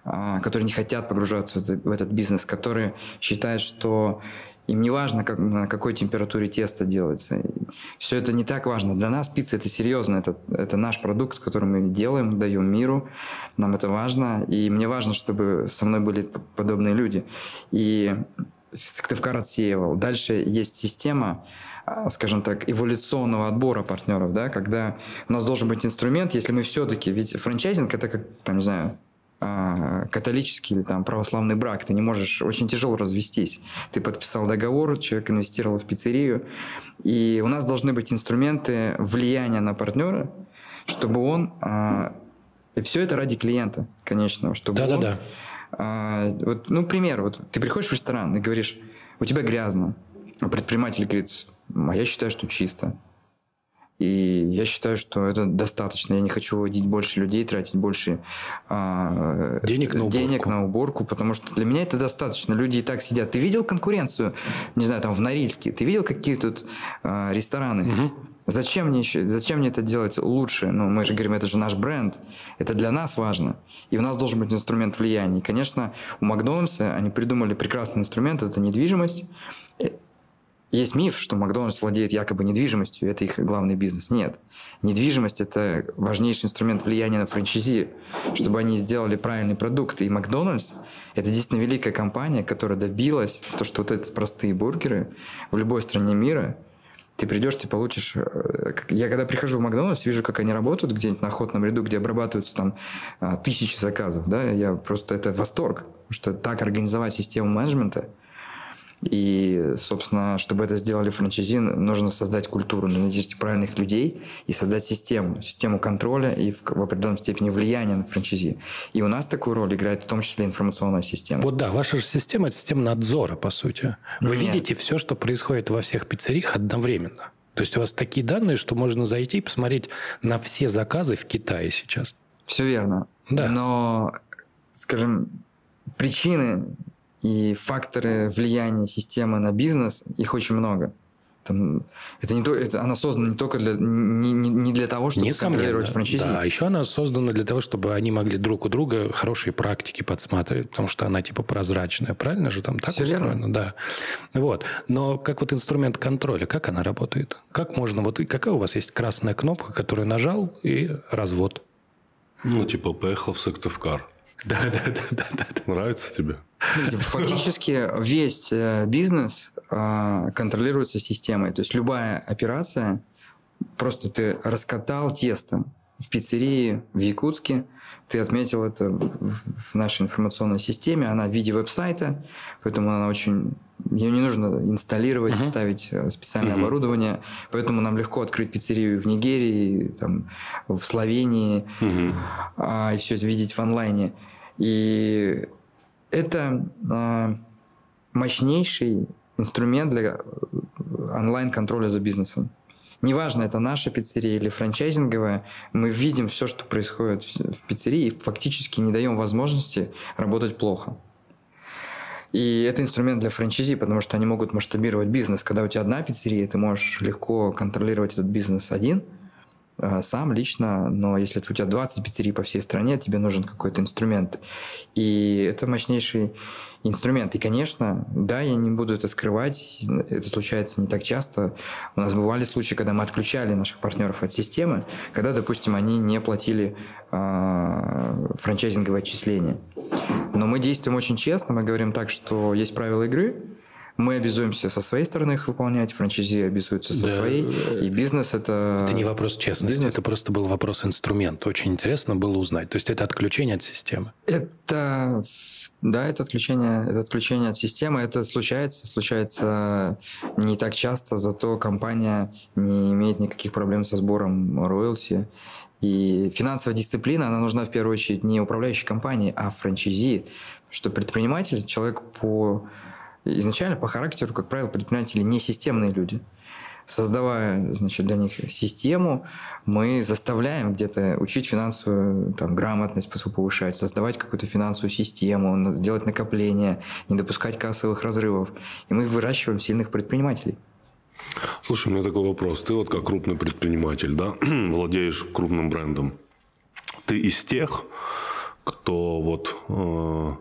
а, которые не хотят погружаться в этот бизнес, которые считают, что Им не важно, как, на какой температуре тесто делается. Все это не так важно. Для нас пицца это серьезно. Это, это наш продукт, который мы делаем, даем миру. Нам это важно. И мне важно, чтобы со мной были подобные люди. И Сыктывкар отсеивал. Дальше есть система, а, скажем так, эволюционного отбора партнеров, да, когда у нас должен быть инструмент, если мы все-таки, ведь франчайзинг это как, там, не знаю, а, католический или там православный брак, ты не можешь, очень тяжело развестись. Ты подписал договор, человек инвестировал в пиццерию, и у нас должны быть инструменты влияния на партнера, чтобы он а, и все это ради клиента конечного, чтобы да, он, да, да. Вот, ну, пример, вот ты приходишь в ресторан и говоришь, у тебя грязно, а предприниматель говорит, а я считаю, что чисто. И я считаю, что это достаточно. Я не хочу вводить больше людей, тратить больше а, денег, на денег на уборку, потому что для меня это достаточно. Люди и так сидят. Ты видел конкуренцию, не знаю, там в Норильске? Ты видел какие тут а, рестораны? Угу. Зачем мне еще, зачем мне это делать лучше? Ну, мы же говорим, это же наш бренд. Это для нас важно. И у нас должен быть инструмент влияния. И, конечно, у Макдональдса они придумали прекрасный инструмент, это недвижимость. Есть миф, что Макдональдс владеет якобы недвижимостью, это их главный бизнес. Нет. Недвижимость – это важнейший инструмент влияния на франчайзи, чтобы они сделали правильный продукт. И Макдональдс – это действительно великая компания, которая добилась то, что вот эти простые бургеры в любой стране мира ты придешь, ты получишь... Э, я когда прихожу в Макдональдс, вижу, как они работают где-нибудь на охотном ряду, где обрабатываются там а, тысячи заказов, да, я просто... Это восторг, что так организовать систему менеджмента – и, собственно, чтобы это сделали франчайзи, нужно создать культуру, найти правильных людей и создать систему, систему контроля и в, в определенной степени влияния на франчайзи. И у нас такую роль играет в том числе информационная система. Вот да, ваша же система – это система надзора, по сути. Вы Нет. видите все, что происходит во всех пиццериях одновременно. То есть у вас такие данные, что можно зайти и посмотреть на все заказы в Китае сейчас. Все верно. Да. Но, скажем, причины и факторы влияния системы на бизнес, их очень много. Там, это не то, это, она создана не только для, не, не, для того, чтобы Несомненно, контролировать франчайзи. Да, а еще она создана для того, чтобы они могли друг у друга хорошие практики подсматривать, потому что она типа прозрачная, правильно же там так Все устроено? Верно. Да. Вот. Но как вот инструмент контроля, как она работает? Как можно, вот какая у вас есть красная кнопка, которую нажал и развод? Ну, типа поехал в Сыктывкар. Да, да, да, да, да. Нравится тебе? Фактически весь э, бизнес э, контролируется системой. То есть любая операция, просто ты раскатал тесто в пиццерии в Якутске, ты отметил это в нашей информационной системе, она в виде веб-сайта, поэтому она очень... Ее не нужно инсталлировать, uh-huh. ставить э, специальное uh-huh. оборудование, поэтому нам легко открыть пиццерию в Нигерии, там, в Словении, uh-huh. а, и все это видеть в онлайне. И это э, мощнейший инструмент для э, онлайн-контроля за бизнесом. Неважно, это наша пиццерия или франчайзинговая, мы видим все, что происходит в пиццерии, и фактически не даем возможности работать плохо. И это инструмент для франчайзи, потому что они могут масштабировать бизнес. Когда у тебя одна пиццерия, ты можешь легко контролировать этот бизнес один – сам лично, но если у тебя 20 пиццерий по всей стране, тебе нужен какой-то инструмент. И это мощнейший инструмент. И, конечно, да, я не буду это скрывать, это случается не так часто. У нас бывали случаи, когда мы отключали наших партнеров от системы, когда, допустим, они не платили э, франчайзинговое отчисление. Но мы действуем очень честно, мы говорим так, что есть правила игры, мы обязуемся со своей стороны их выполнять, франчайзи обязуются со да. своей, и бизнес это... Это не вопрос честности, бизнес... это просто был вопрос инструмента. Очень интересно было узнать. То есть это отключение от системы. Это... Да, это отключение, это отключение от системы. Это случается, случается не так часто, зато компания не имеет никаких проблем со сбором роялти. И финансовая дисциплина, она нужна в первую очередь не управляющей компании, а франчайзи. Что предприниматель, человек по изначально по характеру, как правило, предприниматели не системные люди. Создавая значит, для них систему, мы заставляем где-то учить финансовую там, грамотность повышать, создавать какую-то финансовую систему, сделать накопления, не допускать кассовых разрывов. И мы выращиваем сильных предпринимателей. Слушай, у меня такой вопрос. Ты вот как крупный предприниматель, да, владеешь крупным брендом. Ты из тех, кто вот э,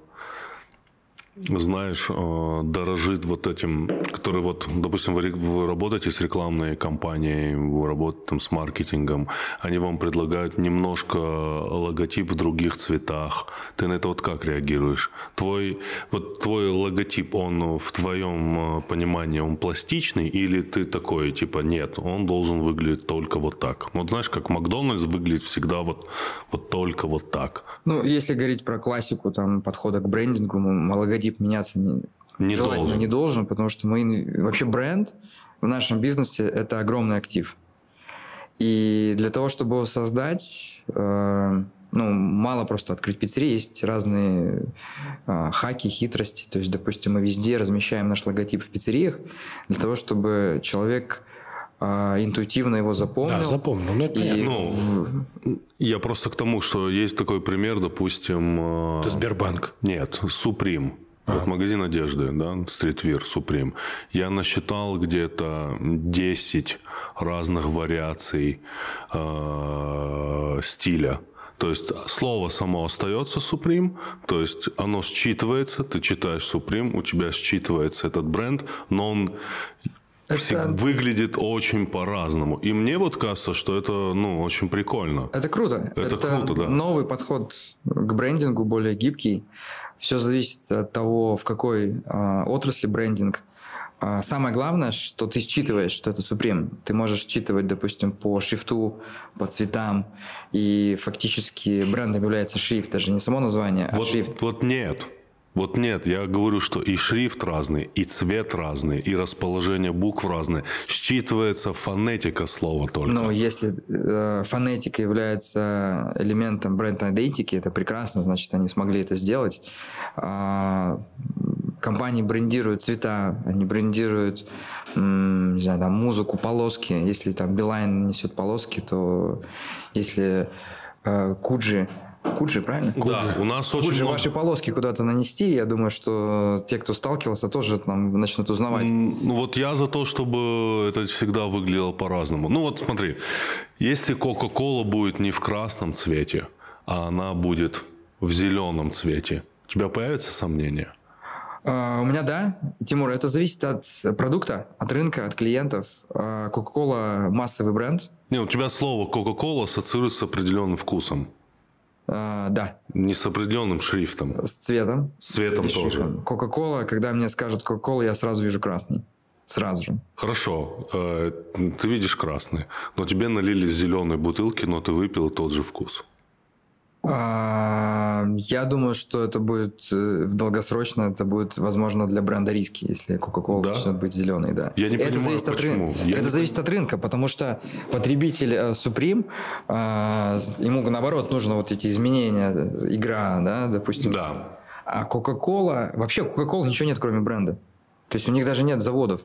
знаешь, э, дорожит вот этим, который вот, допустим, вы, вы работаете с рекламной компанией, вы работаете там с маркетингом, они вам предлагают немножко логотип в других цветах. Ты на это вот как реагируешь? Твой, вот твой логотип, он в твоем э, понимании, он пластичный или ты такой, типа, нет, он должен выглядеть только вот так? Вот знаешь, как Макдональдс выглядит всегда вот, вот только вот так. Ну, если говорить про классику там подхода к брендингу, логотип логотип меняться не, не желательно должен. не должен, потому что мы вообще бренд в нашем бизнесе это огромный актив. И для того, чтобы его создать, э, ну, мало просто открыть пиццерии, есть разные э, хаки, хитрости. То есть, допустим, мы везде размещаем наш логотип в пиццериях для того, чтобы человек э, интуитивно его запомнил. Да, запомнил. Ну, это и ну, я просто к тому, что есть такой пример, допустим... Э, это Сбербанк. Нет, Суприм. Вот а. магазин одежды, да, Streetwear Supreme. Я насчитал где-то 10 разных вариаций э, стиля. То есть слово само остается Supreme, то есть оно считывается, ты читаешь Supreme, у тебя считывается этот бренд, но он это... выглядит очень по-разному. И мне вот кажется, что это ну, очень прикольно. Это круто. Это, это круто, да. Новый подход к брендингу, более гибкий. Все зависит от того, в какой э, отрасли брендинг. А самое главное, что ты считываешь, что это Supreme. Ты можешь считывать, допустим, по шрифту, по цветам. И фактически брендом является шрифт, даже не само название, а вот, шрифт. Вот нет. Вот нет, я говорю, что и шрифт разный, и цвет разный, и расположение букв разное. Считывается фонетика слова только. Но если э, фонетика является элементом бренд-идентики, это прекрасно, значит, они смогли это сделать. А, компании брендируют цвета, они брендируют, не знаю, там, музыку, полоски. Если там Билайн несет полоски, то если э, Куджи Куджи, правильно? Куджи. Да, у нас очень Куджи, много... ваши полоски куда-то нанести, я думаю, что те, кто сталкивался, тоже там начнут узнавать. Ну вот я за то, чтобы это всегда выглядело по-разному. Ну вот смотри, если Кока-Кола будет не в красном цвете, а она будет в зеленом цвете, у тебя появятся сомнения? Uh, у меня да, Тимур, это зависит от продукта, от рынка, от клиентов. Uh, Coca-Cola массовый бренд. Не, у тебя слово Coca-Cola ассоциируется с определенным вкусом. А, да. Не с определенным шрифтом. С цветом. С цветом тоже. Кока-кола, когда мне скажут Кока-кола, я сразу вижу красный. Сразу же. Хорошо. Э, ты видишь красный, но тебе налили зеленые бутылки, но ты выпил тот же вкус. А, я думаю, что это будет э, в долгосрочно, это будет, возможно, для бренда риски, если Coca-Cola да? начнет быть зеленой, да. Я не это понимаю, зависит почему. От, рынка. это зависит от рынка, потому что потребитель э, Supreme, а, ему наоборот нужно вот эти изменения, игра, да, допустим. Да. А Coca-Cola, вообще Coca-Cola ничего нет, кроме бренда. То есть у них даже нет заводов.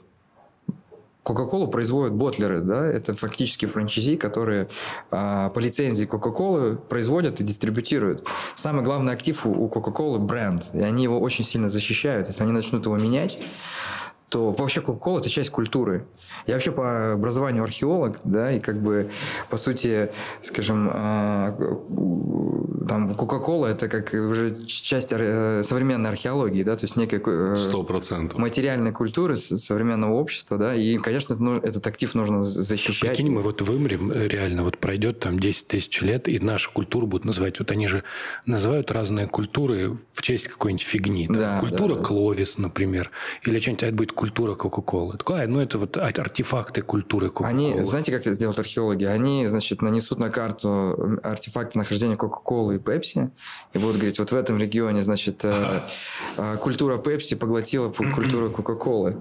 Кока-колу производят ботлеры, да, это фактически франчайзи, которые а, по лицензии Кока-колы производят и дистрибутируют. Самый главный актив у Кока-колы бренд, и они его очень сильно защищают. Если они начнут его менять, то вообще Кока-Кола – это часть культуры. Я вообще по образованию археолог, да, и как бы, по сути, скажем, а, там Кока-Кола – это как уже часть э, современной археологии, да, то есть некой э, Сто процентов. материальной культуры современного общества, да, и, конечно, этот актив нужно защищать. Прикинь, мы вот вымрем э, реально, вот пройдет там 10 тысяч лет, и нашу культуру будут называть, вот они же называют разные культуры в честь какой-нибудь фигни. Да, Культура да, да. Кловис, например, или что-нибудь, это будет культура Кока-Колы. Такое, ну это вот артефакты культуры Кока-Колы. Они, знаете, как сделают археологи? Они, значит, нанесут на карту артефакты нахождения Кока-Колы и Пепси, и будут говорить, вот в этом регионе, значит, э, э, культура Пепси поглотила культуру Кока-Колы.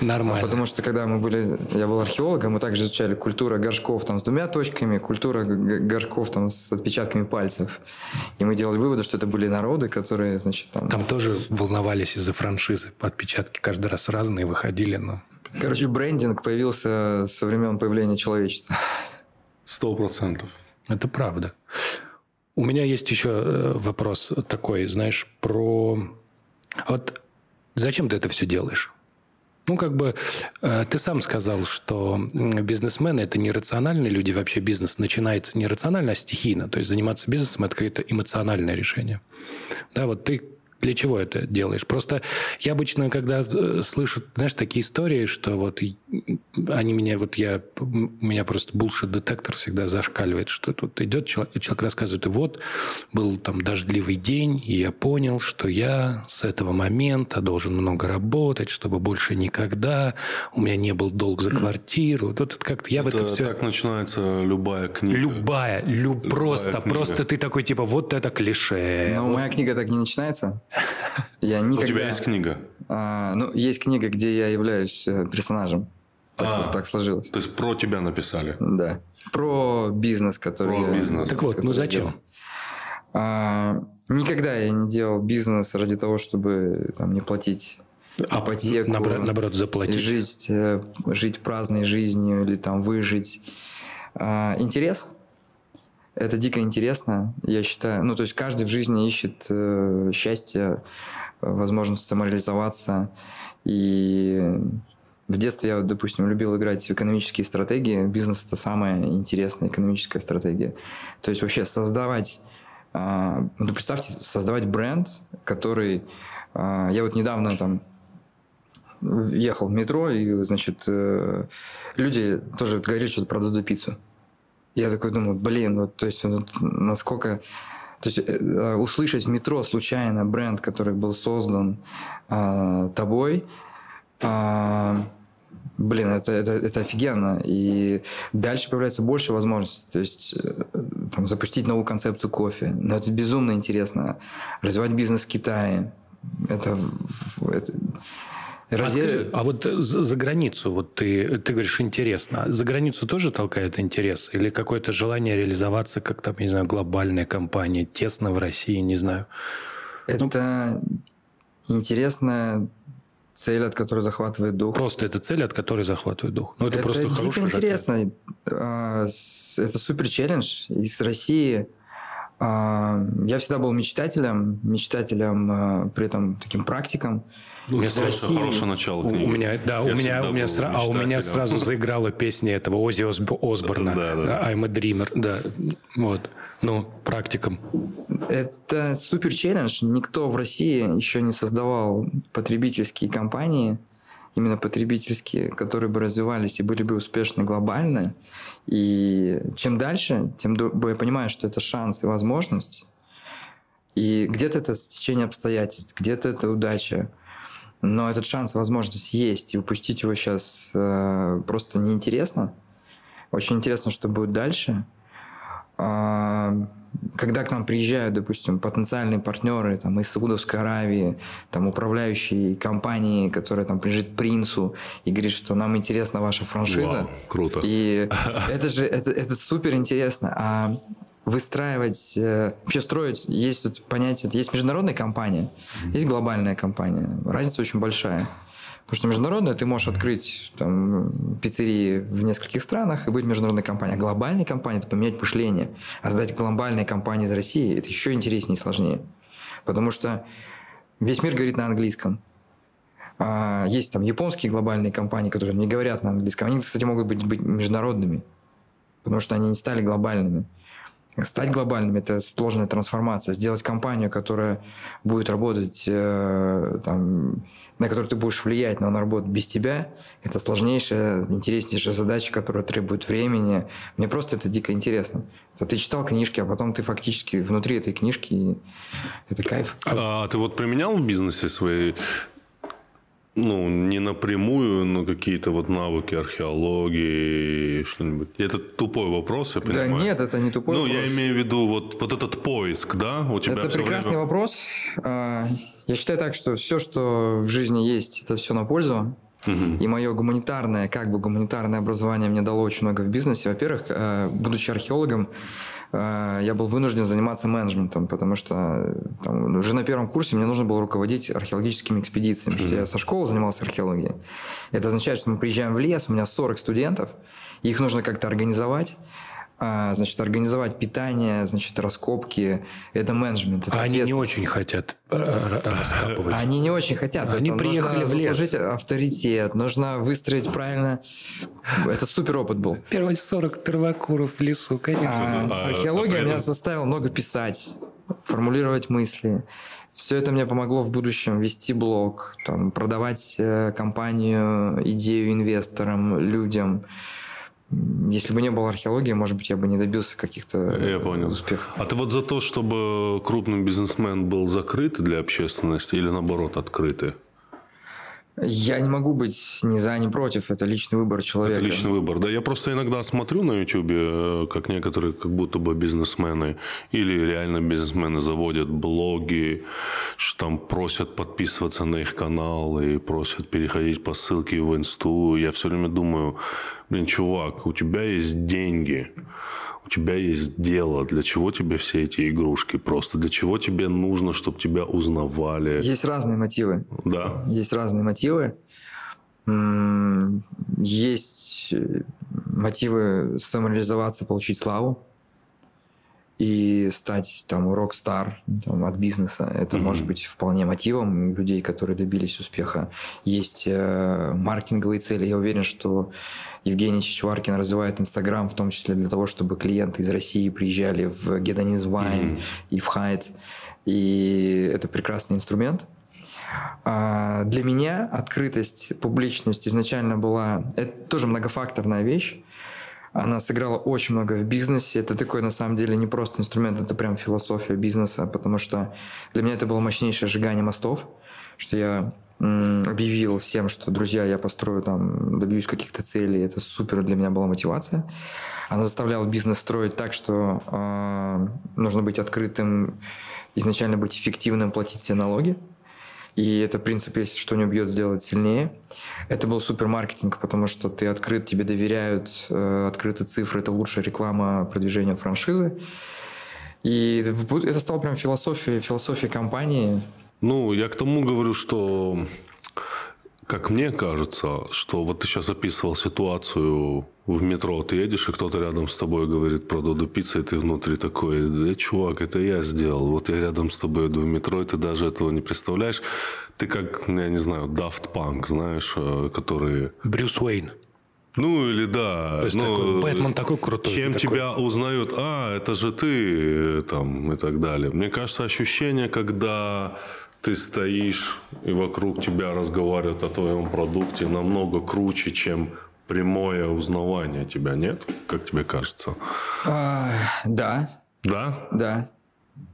Нормально. Потому что когда мы были, я был археологом, мы также изучали культура горшков там с двумя точками, культура горшков там с отпечатками пальцев. И мы делали выводы, что это были народы, которые, значит, там... Там тоже волновались из-за франшизы. Отпечатки каждый раз разные выходили, но... Короче, брендинг появился со времен появления человечества. Сто процентов. Это правда. У меня есть еще э, вопрос такой, знаешь, про... Вот зачем ты это все делаешь? Ну, как бы э, ты сам сказал, что бизнесмены – это нерациональные люди. Вообще бизнес начинается не рационально, а стихийно. То есть заниматься бизнесом – это какое-то эмоциональное решение. Да, вот ты Для чего это делаешь? Просто я обычно, когда э, слышу, знаешь, такие истории, что вот они меня, вот я, у меня просто булшит-детектор всегда зашкаливает, что тут идет человек, человек рассказывает, и вот был там дождливый день, и я понял, что я с этого момента должен много работать, чтобы больше никогда у меня не был долг за квартиру. Вот это как-то я это в это все... Так начинается любая книга. Любая, люб... любая просто, книга. просто ты такой типа вот это клише. Но вот. моя книга так не начинается. Я никогда... У тебя есть книга? А, ну, есть книга, где я являюсь э, персонажем. Так, а, так сложилось. То есть про тебя написали? Да. Про бизнес, который про я... бизнес. Так вот, ну зачем? А, никогда я не делал бизнес ради того, чтобы там, не платить а ипотеку. Наоборот, наоборот заплатить. Жить, э, жить праздной жизнью или там выжить. А, интерес – это дико интересно, я считаю. Ну, то есть каждый в жизни ищет э, счастье, возможность самореализоваться. И в детстве я, допустим, любил играть в экономические стратегии. Бизнес – это самая интересная экономическая стратегия. То есть вообще создавать... Э, ну, представьте, создавать бренд, который... Э, я вот недавно там ехал в метро, и, значит, э, люди тоже говорили, что продадут пиццу. Я такой думаю, блин, вот, то есть, вот, насколько... То есть э, услышать в метро случайно бренд, который был создан э, тобой, э, блин, это, это, это офигенно. И дальше появляется больше возможностей. То есть э, там, запустить новую концепцию кофе. Но это безумно интересно. Развивать бизнес в Китае. Это, это Раздел... А, скажи, а вот за, за границу, вот ты, ты говоришь, интересно. За границу тоже толкает интерес? Или какое-то желание реализоваться как там, не знаю, глобальная компания, тесно в России, не знаю? Это ну, интересная цель, от которой захватывает дух. Просто это цель, от которой захватывает дух. Ну, это, это просто дико интересно. А, это супер челлендж. Из России а, я всегда был мечтателем, мечтателем, а, при этом таким практиком. Ну, это хорошее, хорошее начало книги. У меня, да, у меня, у меня, сра- а у меня сразу заиграла песня этого Ози Осборна. Да, да. I'm a dreamer. Да, вот. Ну, практиком. Это супер челлендж. Никто в России еще не создавал потребительские компании, именно потребительские, которые бы развивались и были бы успешны глобально. И чем дальше, тем я понимаю, что это шанс и возможность. И где-то это стечение обстоятельств, где-то это удача. Но этот шанс, возможность есть, и упустить его сейчас э, просто неинтересно. Очень интересно, что будет дальше. Э, когда к нам приезжают, допустим, потенциальные партнеры там, из Саудовской Аравии, там, управляющие компании, которые там принадлежит принцу, и говорит, что нам интересна ваша франшиза. Вау, круто. И это же это, это супер интересно. А выстраивать, э, вообще строить, есть тут понятие, есть международная компания, есть глобальная компания. Разница очень большая. Потому что международная ты можешь открыть там, пиццерии в нескольких странах и быть международной компанией. А глобальная компания – это поменять мышление. А создать глобальные компании из России – это еще интереснее и сложнее. Потому что весь мир говорит на английском. А есть там японские глобальные компании, которые не говорят на английском. Они, кстати, могут быть, быть международными, потому что они не стали глобальными. Стать глобальным – это сложная трансформация. Сделать компанию, которая будет работать, э, там, на которую ты будешь влиять, но она работает без тебя, это сложнейшая, интереснейшая задача, которая требует времени. Мне просто это дико интересно. Это ты читал книжки, а потом ты фактически внутри этой книжки, это кайф. А, а ты вот применял в бизнесе свои ну, не напрямую, но какие-то вот навыки археологии, что-нибудь. Это тупой вопрос, я понимаю. Да нет, это не тупой ну, вопрос. Ну, я имею в виду вот, вот этот поиск, да? У тебя это прекрасный время... вопрос. А, я считаю так, что все, что в жизни есть, это все на пользу. Угу. И мое гуманитарное, как бы гуманитарное образование мне дало очень много в бизнесе. Во-первых, э, будучи археологом, я был вынужден заниматься менеджментом, потому что там, уже на первом курсе мне нужно было руководить археологическими экспедициями, mm-hmm. что я со школы занимался археологией. Это означает, что мы приезжаем в лес, у меня 40 студентов, их нужно как-то организовать, значит, организовать питание, значит, раскопки, это менеджмент. Это а они не очень хотят э, раскапывать. Они не очень хотят. Они это приехали нужно в лес. заслужить авторитет, нужно выстроить правильно. Это супер опыт был. Первые 40 первокуров в лесу, конечно. А, археология меня заставила много писать формулировать мысли. Все это мне помогло в будущем вести блог, там, продавать э, компанию, идею инвесторам, людям. Если бы не было археологии, может быть, я бы не добился каких-то я понял. успехов. А ты вот за то, чтобы крупный бизнесмен был закрыт для общественности или наоборот открытый? Я не могу быть ни за, ни против. Это личный выбор человека. Это личный выбор. Да, я просто иногда смотрю на YouTube, э, как некоторые как будто бы бизнесмены или реально бизнесмены заводят блоги, что там просят подписываться на их канал и просят переходить по ссылке в инсту. Я все время думаю, блин, чувак, у тебя есть деньги, у тебя есть дело, для чего тебе все эти игрушки просто, для чего тебе нужно, чтобы тебя узнавали. Есть разные мотивы. Да. Есть разные мотивы. Есть э, мотивы самореализоваться, получить славу и стать там рок-стар там, от бизнеса. Это mm-hmm. может быть вполне мотивом людей, которые добились успеха. Есть э, маркетинговые цели. Я уверен, что Евгений Чичваркин развивает Инстаграм, в том числе для того, чтобы клиенты из России приезжали в Гедониз Вайн mm-hmm. и в Хайт. И это прекрасный инструмент. А для меня открытость, публичность изначально была... Это тоже многофакторная вещь. Она сыграла очень много в бизнесе. Это такой, на самом деле, не просто инструмент, это прям философия бизнеса, потому что для меня это было мощнейшее сжигание мостов, что я объявил всем, что, друзья, я построю там, добьюсь каких-то целей. Это супер для меня была мотивация. Она заставляла бизнес строить так, что э, нужно быть открытым, изначально быть эффективным, платить все налоги. И это принцип, если что не убьет, сделать сильнее. Это был супермаркетинг, потому что ты открыт, тебе доверяют, э, открыты цифры, это лучшая реклама продвижения франшизы. И это стало прям философией, философией компании. Ну, я к тому говорю, что как мне кажется, что вот ты сейчас описывал ситуацию в метро, ты едешь, и кто-то рядом с тобой говорит про Доду Пиццу, и ты внутри такой, да, чувак, это я сделал. Вот я рядом с тобой иду в метро, и ты даже этого не представляешь. Ты как, я не знаю, Daft Punk, знаешь, э, которые... Брюс Уэйн. Ну, или да. То есть ну, такой, Бэтмен такой крутой. Чем такой... тебя узнают, а, это же ты, там, и так далее. Мне кажется, ощущение, когда ты стоишь, и вокруг тебя разговаривают о твоем продукте, намного круче, чем прямое узнавание тебя, нет? Как тебе кажется? А, да. Да? Да.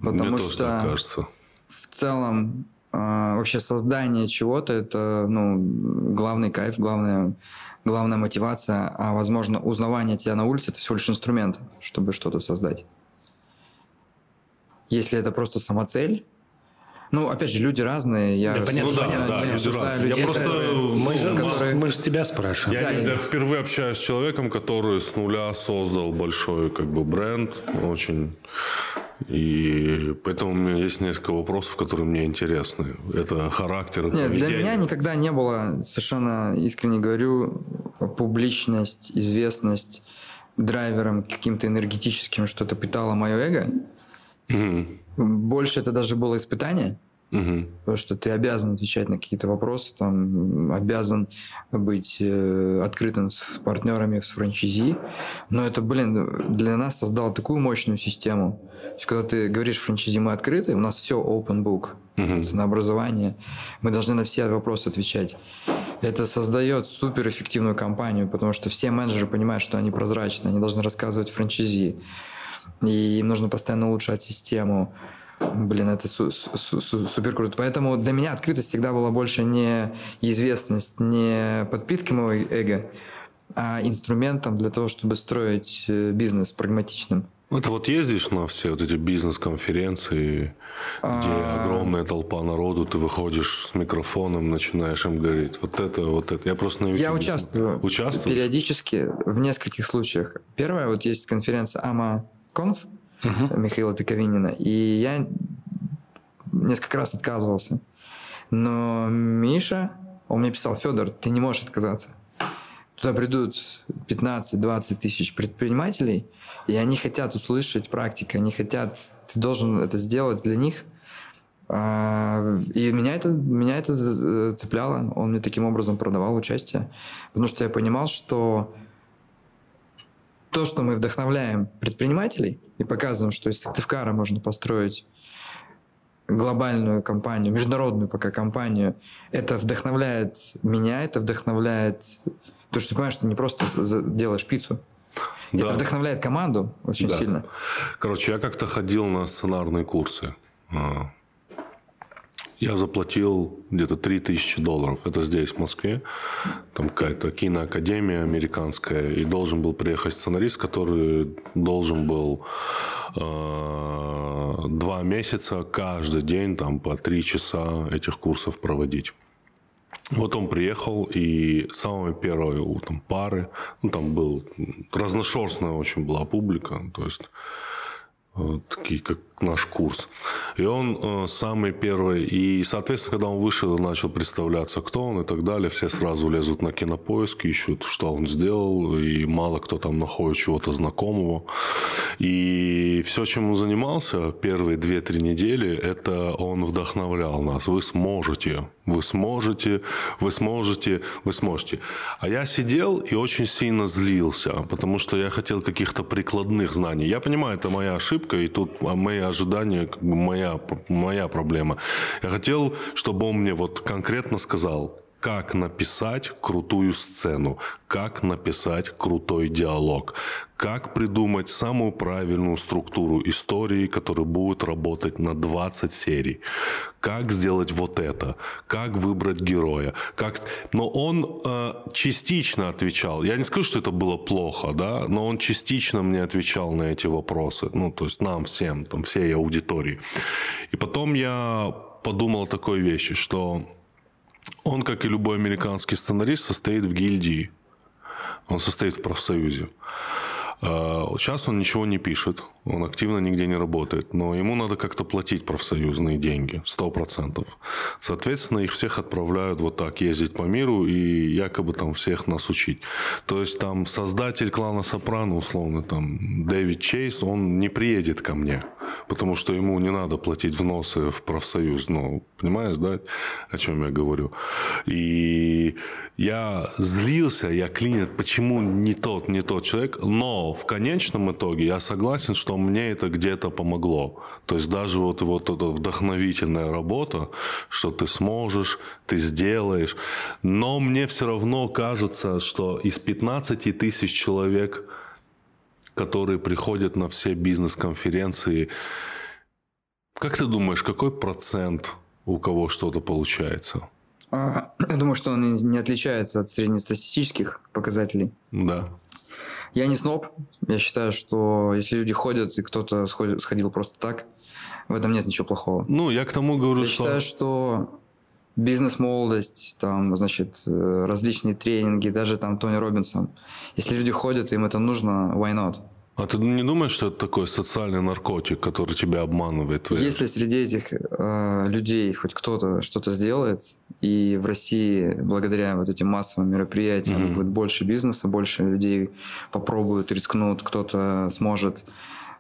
Потому Мне что тоже так кажется. в целом а, вообще создание чего-то это ну, главный кайф, главная, главная мотивация, а возможно узнавание тебя на улице это всего лишь инструмент, чтобы что-то создать. Если это просто самоцель, ну, опять же, люди разные. Я да, понятно, ну, да, да, не осуждаю людей, я просто, которые, Мы же, которые... мы же тебя спрашиваем. Я, Да, я и- впервые общаюсь с человеком, который с нуля создал большой как бы бренд, очень. И поэтому у меня есть несколько вопросов, которые мне интересны. Это характер, Нет, для поведение. меня никогда не было, совершенно искренне говорю, публичность, известность драйвером каким-то энергетическим, что-то питало мое эго. Мгм. Больше это даже было испытание, Мгм. потому что ты обязан отвечать на какие-то вопросы, там, обязан быть э, открытым с партнерами, с франчайзи. Но это, блин, для нас создало такую мощную систему. То есть, когда ты говоришь франчайзи, мы открыты, у нас все open book, Мгм. ценообразование, мы должны на все вопросы отвечать. Это создает суперэффективную компанию, потому что все менеджеры понимают, что они прозрачны, они должны рассказывать франчайзи, и им нужно постоянно улучшать систему. Блин, это су- су- су- супер круто. Поэтому для меня открытость всегда была больше не известность, не подпитки моего эго, а инструментом для того, чтобы строить э, бизнес прагматичным. Это вот ездишь на все вот эти бизнес-конференции, где А. огромная толпа народу, ты выходишь с микрофоном, начинаешь им говорить, вот это, вот это. Я просто на Я YouTube участвую Участвуешь? периодически в нескольких случаях. Первое, вот есть конференция АМА Конф Михаила Токовинина, и я несколько раз отказывался. Но Миша, он мне писал, Федор, ты не можешь отказаться. Туда придут 15-20 тысяч предпринимателей, и они хотят услышать практику, они хотят, ты должен это сделать для них. А, И меня это, меня это з- цепляло. Он мне таким образом продавал участие. Потому что я понимал, что то, что мы вдохновляем предпринимателей и показываем, что из Сыктывкара можно построить глобальную компанию, международную пока компанию, это вдохновляет меня, это вдохновляет... То, что ты понимаешь, что не просто делаешь пиццу, да. Это вдохновляет команду очень да. сильно. Короче, я как-то ходил на сценарные курсы. Я заплатил где-то 3000 долларов. Это здесь, в Москве. Там какая-то киноакадемия американская. И должен был приехать сценарист, который должен был э, два месяца каждый день там по три часа этих курсов проводить. Вот он приехал, и самые первые там, пары, ну, там был разношерстная очень была публика, то есть такие, как наш курс. И он э, самый первый. И, соответственно, когда он вышел начал представляться, кто он и так далее, все сразу лезут на кинопоиск, ищут, что он сделал, и мало кто там находит чего-то знакомого. И все, чем он занимался первые 2-3 недели, это он вдохновлял нас. Вы сможете, вы сможете, вы сможете, вы сможете. А я сидел и очень сильно злился, потому что я хотел каких-то прикладных знаний. Я понимаю, это моя ошибка, и тут мои ожидания, как бы моя, моя проблема. Я хотел, чтобы он мне вот конкретно сказал, как написать крутую сцену, как написать крутой диалог, как придумать самую правильную структуру истории, которая будет работать на 20 серий, как сделать вот это, как выбрать героя, как... Но он э, частично отвечал. Я не скажу, что это было плохо, да, но он частично мне отвечал на эти вопросы, ну, то есть нам всем, там, всей аудитории. И потом я подумал о такой вещи, что он, как и любой американский сценарист, состоит в гильдии. Он состоит в профсоюзе. Сейчас а, он ничего не пишет, он активно нигде не работает, но ему надо как-то платить профсоюзные деньги, 100%. Соответственно, их всех отправляют вот так ездить по миру и якобы там всех нас учить. То есть там создатель клана Сопрано, условно, там Дэвид Чейз, он не приедет ко мне, потому что ему не надо платить взносы в профсоюз. Ну, понимаешь, да, о чем я говорю? И я злился, я клинит, почему не тот, не тот человек, но в конечном итоге я согласен, что мне это где-то помогло. То есть даже вот, вот эта вдохновительная работа, что ты сможешь, ты сделаешь. Но мне все равно кажется, что из 15 тысяч человек, которые приходят на все бизнес-конференции, как ты думаешь, какой процент у кого что-то получается? А, я думаю, что он не отличается от среднестатистических показателей. Да. Я не сноб. Я считаю, что если люди ходят, и кто-то сходил просто так, в этом нет ничего плохого. Ну, я к тому говорю, я что... Я считаю, что бизнес-молодость, там, значит, э, различные тренинги, даже там Тони Робинсон. Если люди ходят, им это нужно, why not? А ты не думаешь, что это такой социальный наркотик, который тебя обманывает? Если среди этих э, людей хоть кто-то что-то сделает, и в России благодаря вот этим массовым мероприятиям угу. будет больше бизнеса, больше людей попробуют, рискнут, кто-то сможет,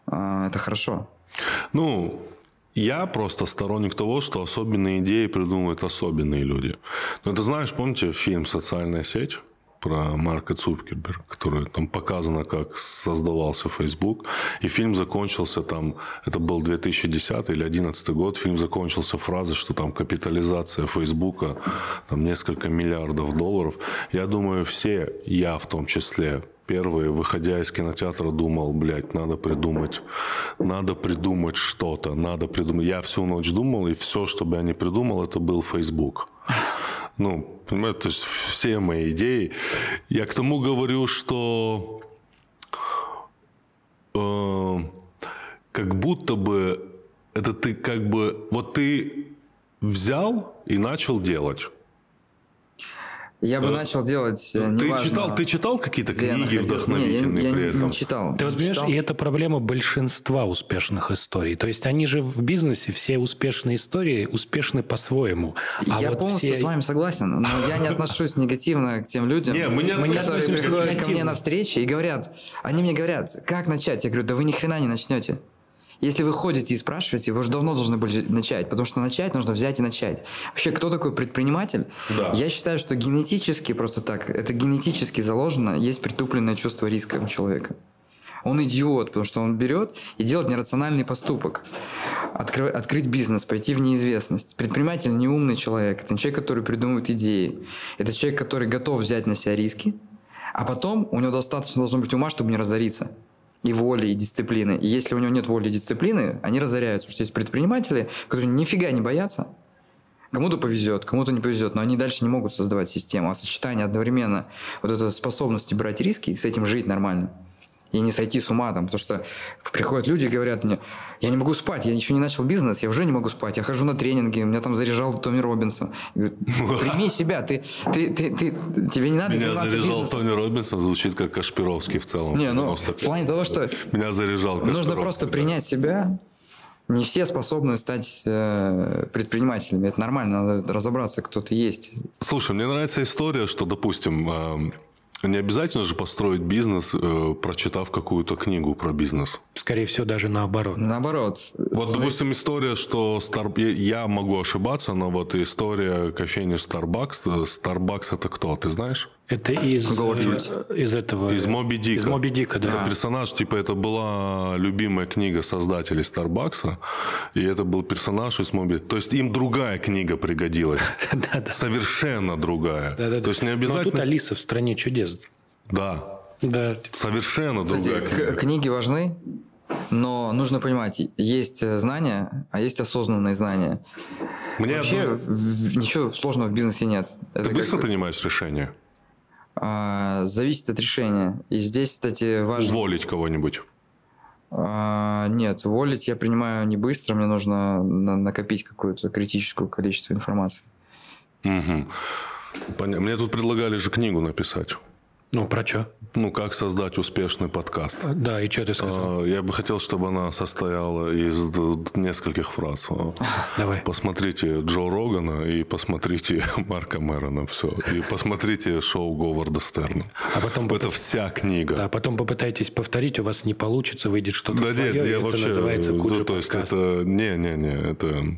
э, это хорошо. Ну, я просто сторонник того, что особенные идеи придумывают особенные люди. Но ты знаешь, помните фильм «Социальная сеть»? Про Марка Цукерберга, который там показано, как создавался Facebook. И фильм закончился там, это был 2010 или 2011 год, фильм закончился фразой, что там капитализация Фейсбука там несколько миллиардов долларов. Я думаю, все, я в том числе, первые, выходя из кинотеатра, думал, блядь, надо придумать, надо придумать что-то, надо придумать. Я всю ночь думал, и все, что бы я не придумал, это был Facebook. Ну, понимаете, то есть все мои идеи. Я к тому говорю, что э, как будто бы это ты как бы вот ты взял и начал делать. Я бы э, начал делать, э, ты читал, ты читал какие-то книги вдохновительные не, я, при этом? не читал. Ты вот понимаешь, и это проблема большинства успешных историй. То есть они же в бизнесе, все успешные истории успешны по-своему. А я вот полностью все... с вами согласен, но я не отношусь негативно к тем людям, не, мы не которые приходят ко мне на встречи и говорят, они мне говорят, как начать? Я говорю, да вы ни хрена не начнете. Если вы ходите и спрашиваете, вы уже давно должны были начать, потому что начать нужно взять и начать. Вообще, кто такой предприниматель? Да. Я считаю, что генетически, просто так, это генетически заложено, есть притупленное чувство риска у человека. Он идиот, потому что он берет и делает нерациональный поступок. Откры, открыть бизнес, пойти в неизвестность. Предприниматель не умный человек. Это не человек, который придумывает идеи. Это человек, который готов взять на себя риски, а потом у него достаточно должно быть ума, чтобы не разориться и воли, и дисциплины. И если у него нет воли и дисциплины, они разоряются. Потому что есть предприниматели, которые нифига не боятся, Кому-то повезет, кому-то не повезет, но они дальше не могут создавать систему. А сочетание одновременно вот этой способности брать риски и с этим жить нормально и не сойти с ума там, потому что приходят люди и говорят мне, я не могу спать, я еще не начал бизнес, я уже не могу спать, я хожу на тренинги, меня там заряжал Томми Робинсон. Говорю, прими себя, ты, ты, ты, ты, тебе не надо Меня заряжал бизнесом. Тони Робинсон, звучит как Кашпировский в целом. Не, ну, 95. в плане того, что Меня заряжал нужно просто да. принять себя, не все способны стать э, предпринимателями. Это нормально, надо разобраться, кто ты есть. Слушай, мне нравится история, что, допустим, эм, не обязательно же построить бизнес, э, прочитав какую-то книгу про бизнес. Скорее всего, даже наоборот. Наоборот. Вот, допустим, история, что Star... я- я могу ошибаться, но вот история кофейни Starbucks. э, Starbucks это кто, ты знаешь? Это из, э, из этого... Из Моби Дика. Из Моби Дика, да. Это персонаж, типа, это была любимая книга создателей Старбакса, и это был персонаж из Моби. То есть им другая книга пригодилась. Да-да. Совершенно другая. Да-да-да. То есть не Но тут обязательно... Алиса в стране чудес. Да, Да. совершенно Кстати, другая книга. книги важны, но нужно понимать, есть э, знания, а есть осознанные знания. Мне Вообще одно- ничего сложного в бизнесе нет. Это Ты как- быстро принимаешь решение? А, зависит от решения. И здесь, кстати, важно... Уволить кого-нибудь? А, нет, волить я принимаю не быстро, мне нужно на- накопить какое-то критическое количество информации. Мгм. Поня- Мне тут предлагали же книгу написать. Ну, про что? Ну, как создать успешный подкаст. Да, и что ты сказал? А, Я бы хотел, чтобы она состояла из нескольких фраз. А, Давай. Посмотрите Джо Рогана и посмотрите Марка Мэрона. Все. И посмотрите шоу Говарда Стерна. А потом, Это вся книга. да, потом попытайтесь повторить, у вас не получится, выйдет что-то Да свое, нет, я это вообще... называется ну, то есть подкаст. это... Не-не-не, это...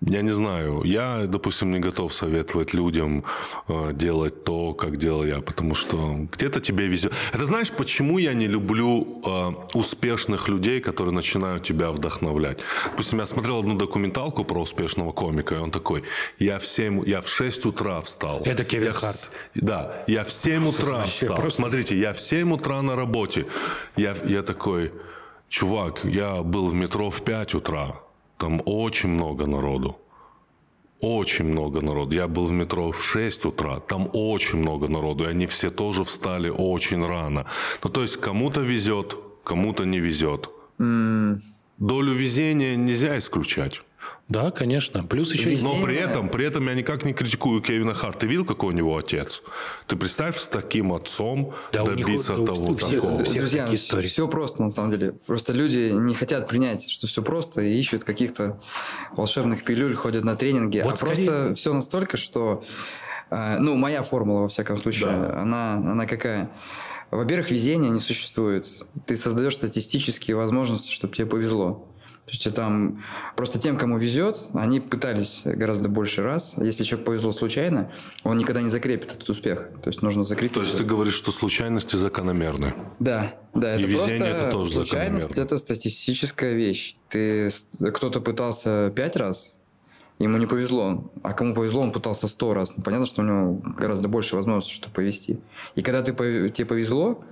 Я не знаю. Я, допустим, не готов советовать людям э, делать то, как делал я, потому что где-то тебе везет. Это знаешь, почему я не люблю э, успешных людей, которые начинают тебя вдохновлять? Допустим, я смотрел одну документалку про успешного комика, и он такой, я в 7, я в 6 утра встал. Это Кевин Я в Харт. с- Да, я в 7 утра Вообще встал. просто- Смотрите, я в 7 утра на работе. Я, я такой, чувак, я был в метро в 5 утра. Там очень много народу. Очень много народу. Я был в метро в 6 утра. Там очень много народу. И они все тоже встали очень рано. Ну, то есть, кому-то везет, кому-то не везет. Долю везения нельзя исключать. Да, конечно. Плюс еще. Но при этом, при этом я никак не критикую Кевина Харта. Ты видел, какой у него отец? Ты представь, с таким отцом Да, у них добиться у- у того всех- такого. у всех Друзья, такие истории. все просто на самом деле. Просто люди не хотят принять, что все просто, и ищут каких-то волшебных пилюль, ходят на тренинги. Вот а скорее- просто все настолько, что... э, ну, моя формула, во всяком случае, она, она какая? Во-первых, везения не существует. Ты создаешь статистические возможности, чтобы тебе повезло. То есть там просто тем, кому везет, они пытались гораздо больше раз. Если человек повезло случайно, он никогда не закрепит этот успех. То есть нужно закрепить. То есть ты говоришь, что случайности закономерны. Да, да, И это везение просто это тоже случайность, это статистическая вещь. Ты кто-то пытался пять раз, ему не повезло, а кому повезло, он пытался сто раз. Ну, понятно, что у него гораздо больше возможностей, чтобы повезти. И когда ты тебе повезло,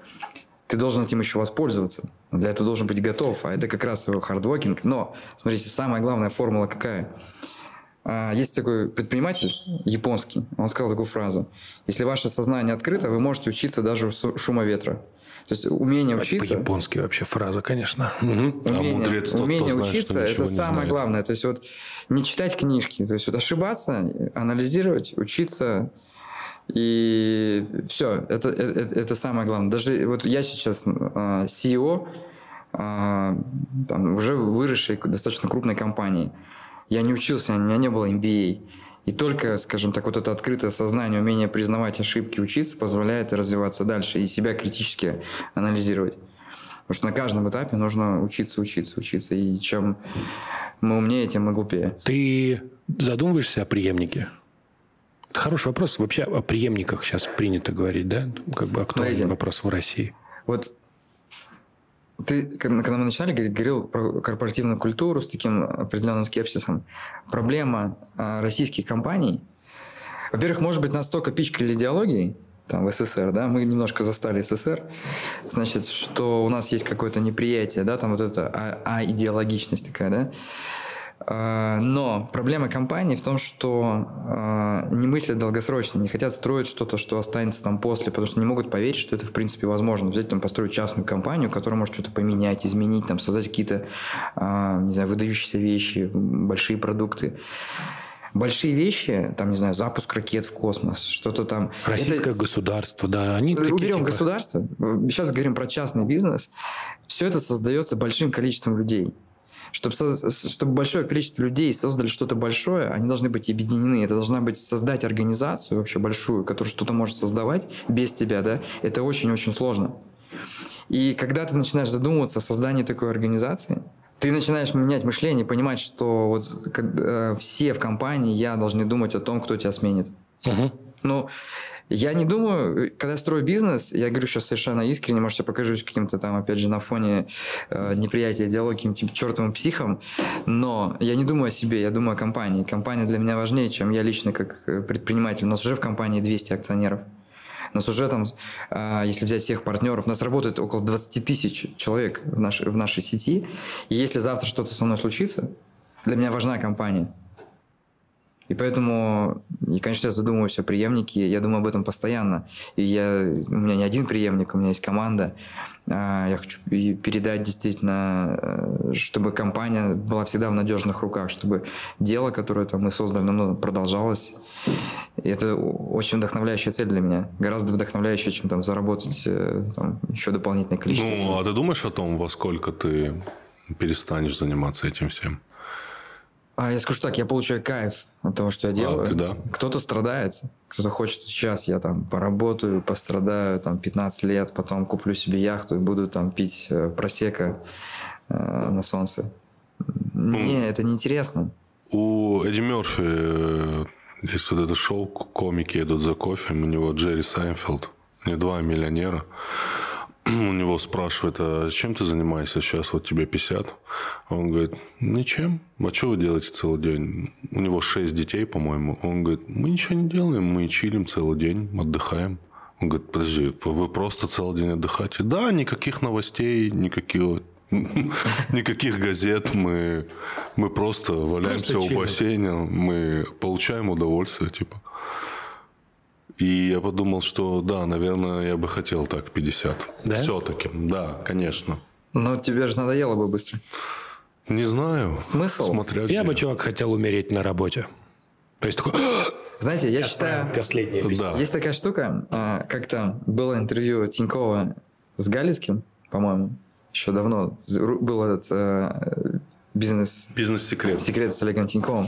ты должен этим еще воспользоваться. Для этого должен быть готов, а это как раз его хардворкинг. Но, смотрите, самая главная формула какая? А, Есть такой предприниматель японский, он сказал такую фразу. Если ваше сознание открыто, вы можете учиться даже у шума ветра. То есть умение учиться... По-японски вообще фраза, конечно. Мгм. А Умение, мудрец тот, кто умение знает, что учиться это самое знает. главное. То есть вот не читать книжки, то есть вот ошибаться, анализировать, учиться и все. Это, это, это самое главное. Даже вот я сейчас а, CEO а, там, уже выросшей достаточно крупной компании. Я не учился, у меня не было MBA. И только, скажем так, вот это открытое сознание, умение признавать ошибки, учиться позволяет развиваться дальше и себя критически анализировать. Потому что на каждом этапе нужно учиться, учиться, учиться. И чем мы умнее, тем мы глупее. Ты задумываешься о преемнике? Хороший вопрос. Вообще о преемниках сейчас принято говорить, да? Как бы актуальный Смотрите. вопрос в России. Вот Ты, когда мы начинали говорить, говорил про корпоративную культуру с таким определенным скепсисом. Проблема а, российских компаний, во-первых, может быть, настолько пичкали идеологией, там, в СССР, да, мы немножко застали СССР, значит, что у нас есть какое-то неприятие, да, там вот это а, а идеологичность такая, да, но проблема компании в том, что э, не мыслят долгосрочно, не хотят строить что-то, что останется там после, потому что не могут поверить, что это в принципе возможно. Взять там построить частную компанию, которая может что-то поменять, изменить, там создать какие-то, э, не знаю, выдающиеся вещи, большие продукты большие вещи, там, не знаю, запуск ракет в космос, что-то там. Российское это... государство, да. Они Уберем типа... государство. Сейчас говорим про частный бизнес. Все это создается большим количеством людей. Чтобы, чтобы большое количество людей создали что-то большое, они должны быть объединены. Это должна быть создать организацию вообще большую, которая что-то может создавать без тебя, да, это очень-очень сложно. И когда ты начинаешь задумываться о создании такой организации, ты начинаешь менять мышление, понимать, что вот э, все в компании я должны думать о том, кто тебя сменит. Угу. Ну, я не думаю, когда строю бизнес, я говорю сейчас совершенно искренне, может, я покажусь каким-то там, опять же, на фоне э, неприятия диалога каким-то чертовым психом, но я не думаю о себе, я думаю о компании. Компания для меня важнее, чем я лично как э, предприниматель. У нас уже в компании 200 акционеров. У нас уже там, э, если взять всех партнеров, у нас работает около 20 тысяч человек в нашей, в нашей сети. И если завтра что-то со мной случится, для меня важна компания. И поэтому, и, конечно, я задумываюсь о преемнике, я думаю об этом постоянно. И я, у меня не один преемник, у меня есть команда. А, я хочу передать действительно, э, чтобы компания была всегда в надежных руках, чтобы дело, которое там мы создали, оно продолжалось. И это очень вдохновляющая цель для меня. Гораздо вдохновляющая, чем там заработать э, там, еще дополнительное количество. Ну, а ты думаешь о том, во сколько ты перестанешь заниматься этим всем? А я скажу так, я получаю кайф от того, что я а, делаю. А, ты да. Кто-то страдает, кто-то хочет сейчас я там поработаю, пострадаю там 15 лет, потом куплю себе яхту и буду там пить э, просека э, на солнце. Не, это неинтересно. У Эдди Мерфи э, есть вот это шоу, комики идут за кофе, у него Джерри Сайнфилд, не два миллионера у него спрашивают, а чем ты занимаешься сейчас, вот тебе 50? Он говорит, ничем. А что вы делаете целый день? У него 6 детей, по-моему. Он говорит, мы ничего не делаем, мы чилим целый день, отдыхаем. Он говорит, подожди, вы просто целый день отдыхаете? Да, никаких новостей, никаких никаких газет, мы, мы просто валяемся просто у бассейна, мы получаем удовольствие, типа. И я подумал, что да, наверное, я бы хотел так 50. Да? Все-таки, да, конечно. Но тебе же надоело бы быстро. Не знаю. Смысл? Смотря Я где. бы, чувак, хотел умереть на работе. То есть такой... Знаете, я считаю... Последнее письмо. Да. Есть такая штука. А, как-то было интервью Тинькова с Галицким, по-моему, еще давно. Был этот э, бизнес... Бизнес-секрет. Секрет с Олегом Тиньковым.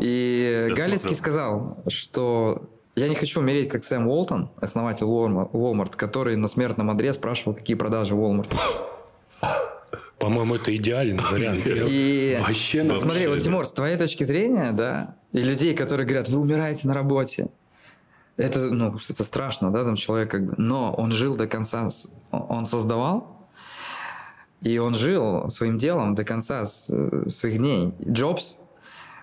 И Я Галицкий смотрел. сказал, что я не хочу умереть, как Сэм Уолтон, основатель Walmart, который на смертном одре спрашивал, какие продажи Walmart. По-моему, это идеальный вариант. И вообще смотри, вот, Тимур, с твоей точки зрения, да, и людей, которые говорят, вы умираете на работе, это, ну, это страшно, да, там человек как бы, но он жил до конца, он создавал, и он жил своим делом до конца э, своих дней. Джобс,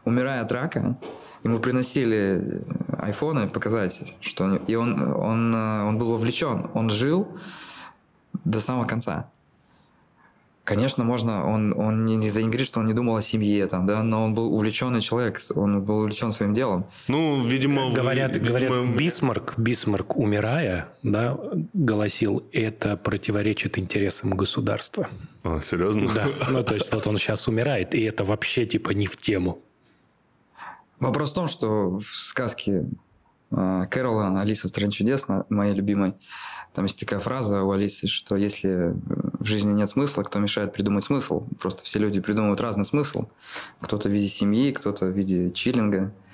умирая от рака, ему приносили айфоны показать, что он, и он, он, э, он был вовлечен, он жил до самого конца. Конечно, можно, он, он не, не говорит, что он не думал о семье, там, да, но он был увлеченный человек, он был увлечен своим делом. Ну, видимо... Говорят, вы, говорят видимо... Бисмарк, Бисмарк, умирая, да, голосил, это противоречит интересам государства. А, серьезно? Да, ну, то есть вот он сейчас умирает, и это вообще типа не в тему. Вопрос в том, что в сказке а, Кэрола «Алиса в стране чудес», моей любимой, там есть такая фраза у Алисы, что если в жизни нет смысла, кто мешает придумать смысл? Просто все люди придумывают разный смысл. Кто-то в виде семьи, кто-то в виде чиллинга –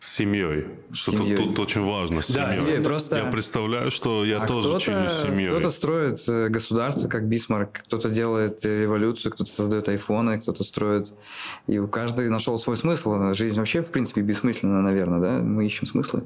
с семьей. Что семьей. Тут, тут очень важно. С да, семьей. Просто... Я представляю, что я а тоже чиню семьей. Кто-то строит э, государство, как Бисмарк, кто-то делает революцию, кто-то создает айфоны, кто-то строит. И у каждого нашел свой смысл. Жизнь вообще, в принципе, бессмысленна, наверное, да? Мы ищем смыслы.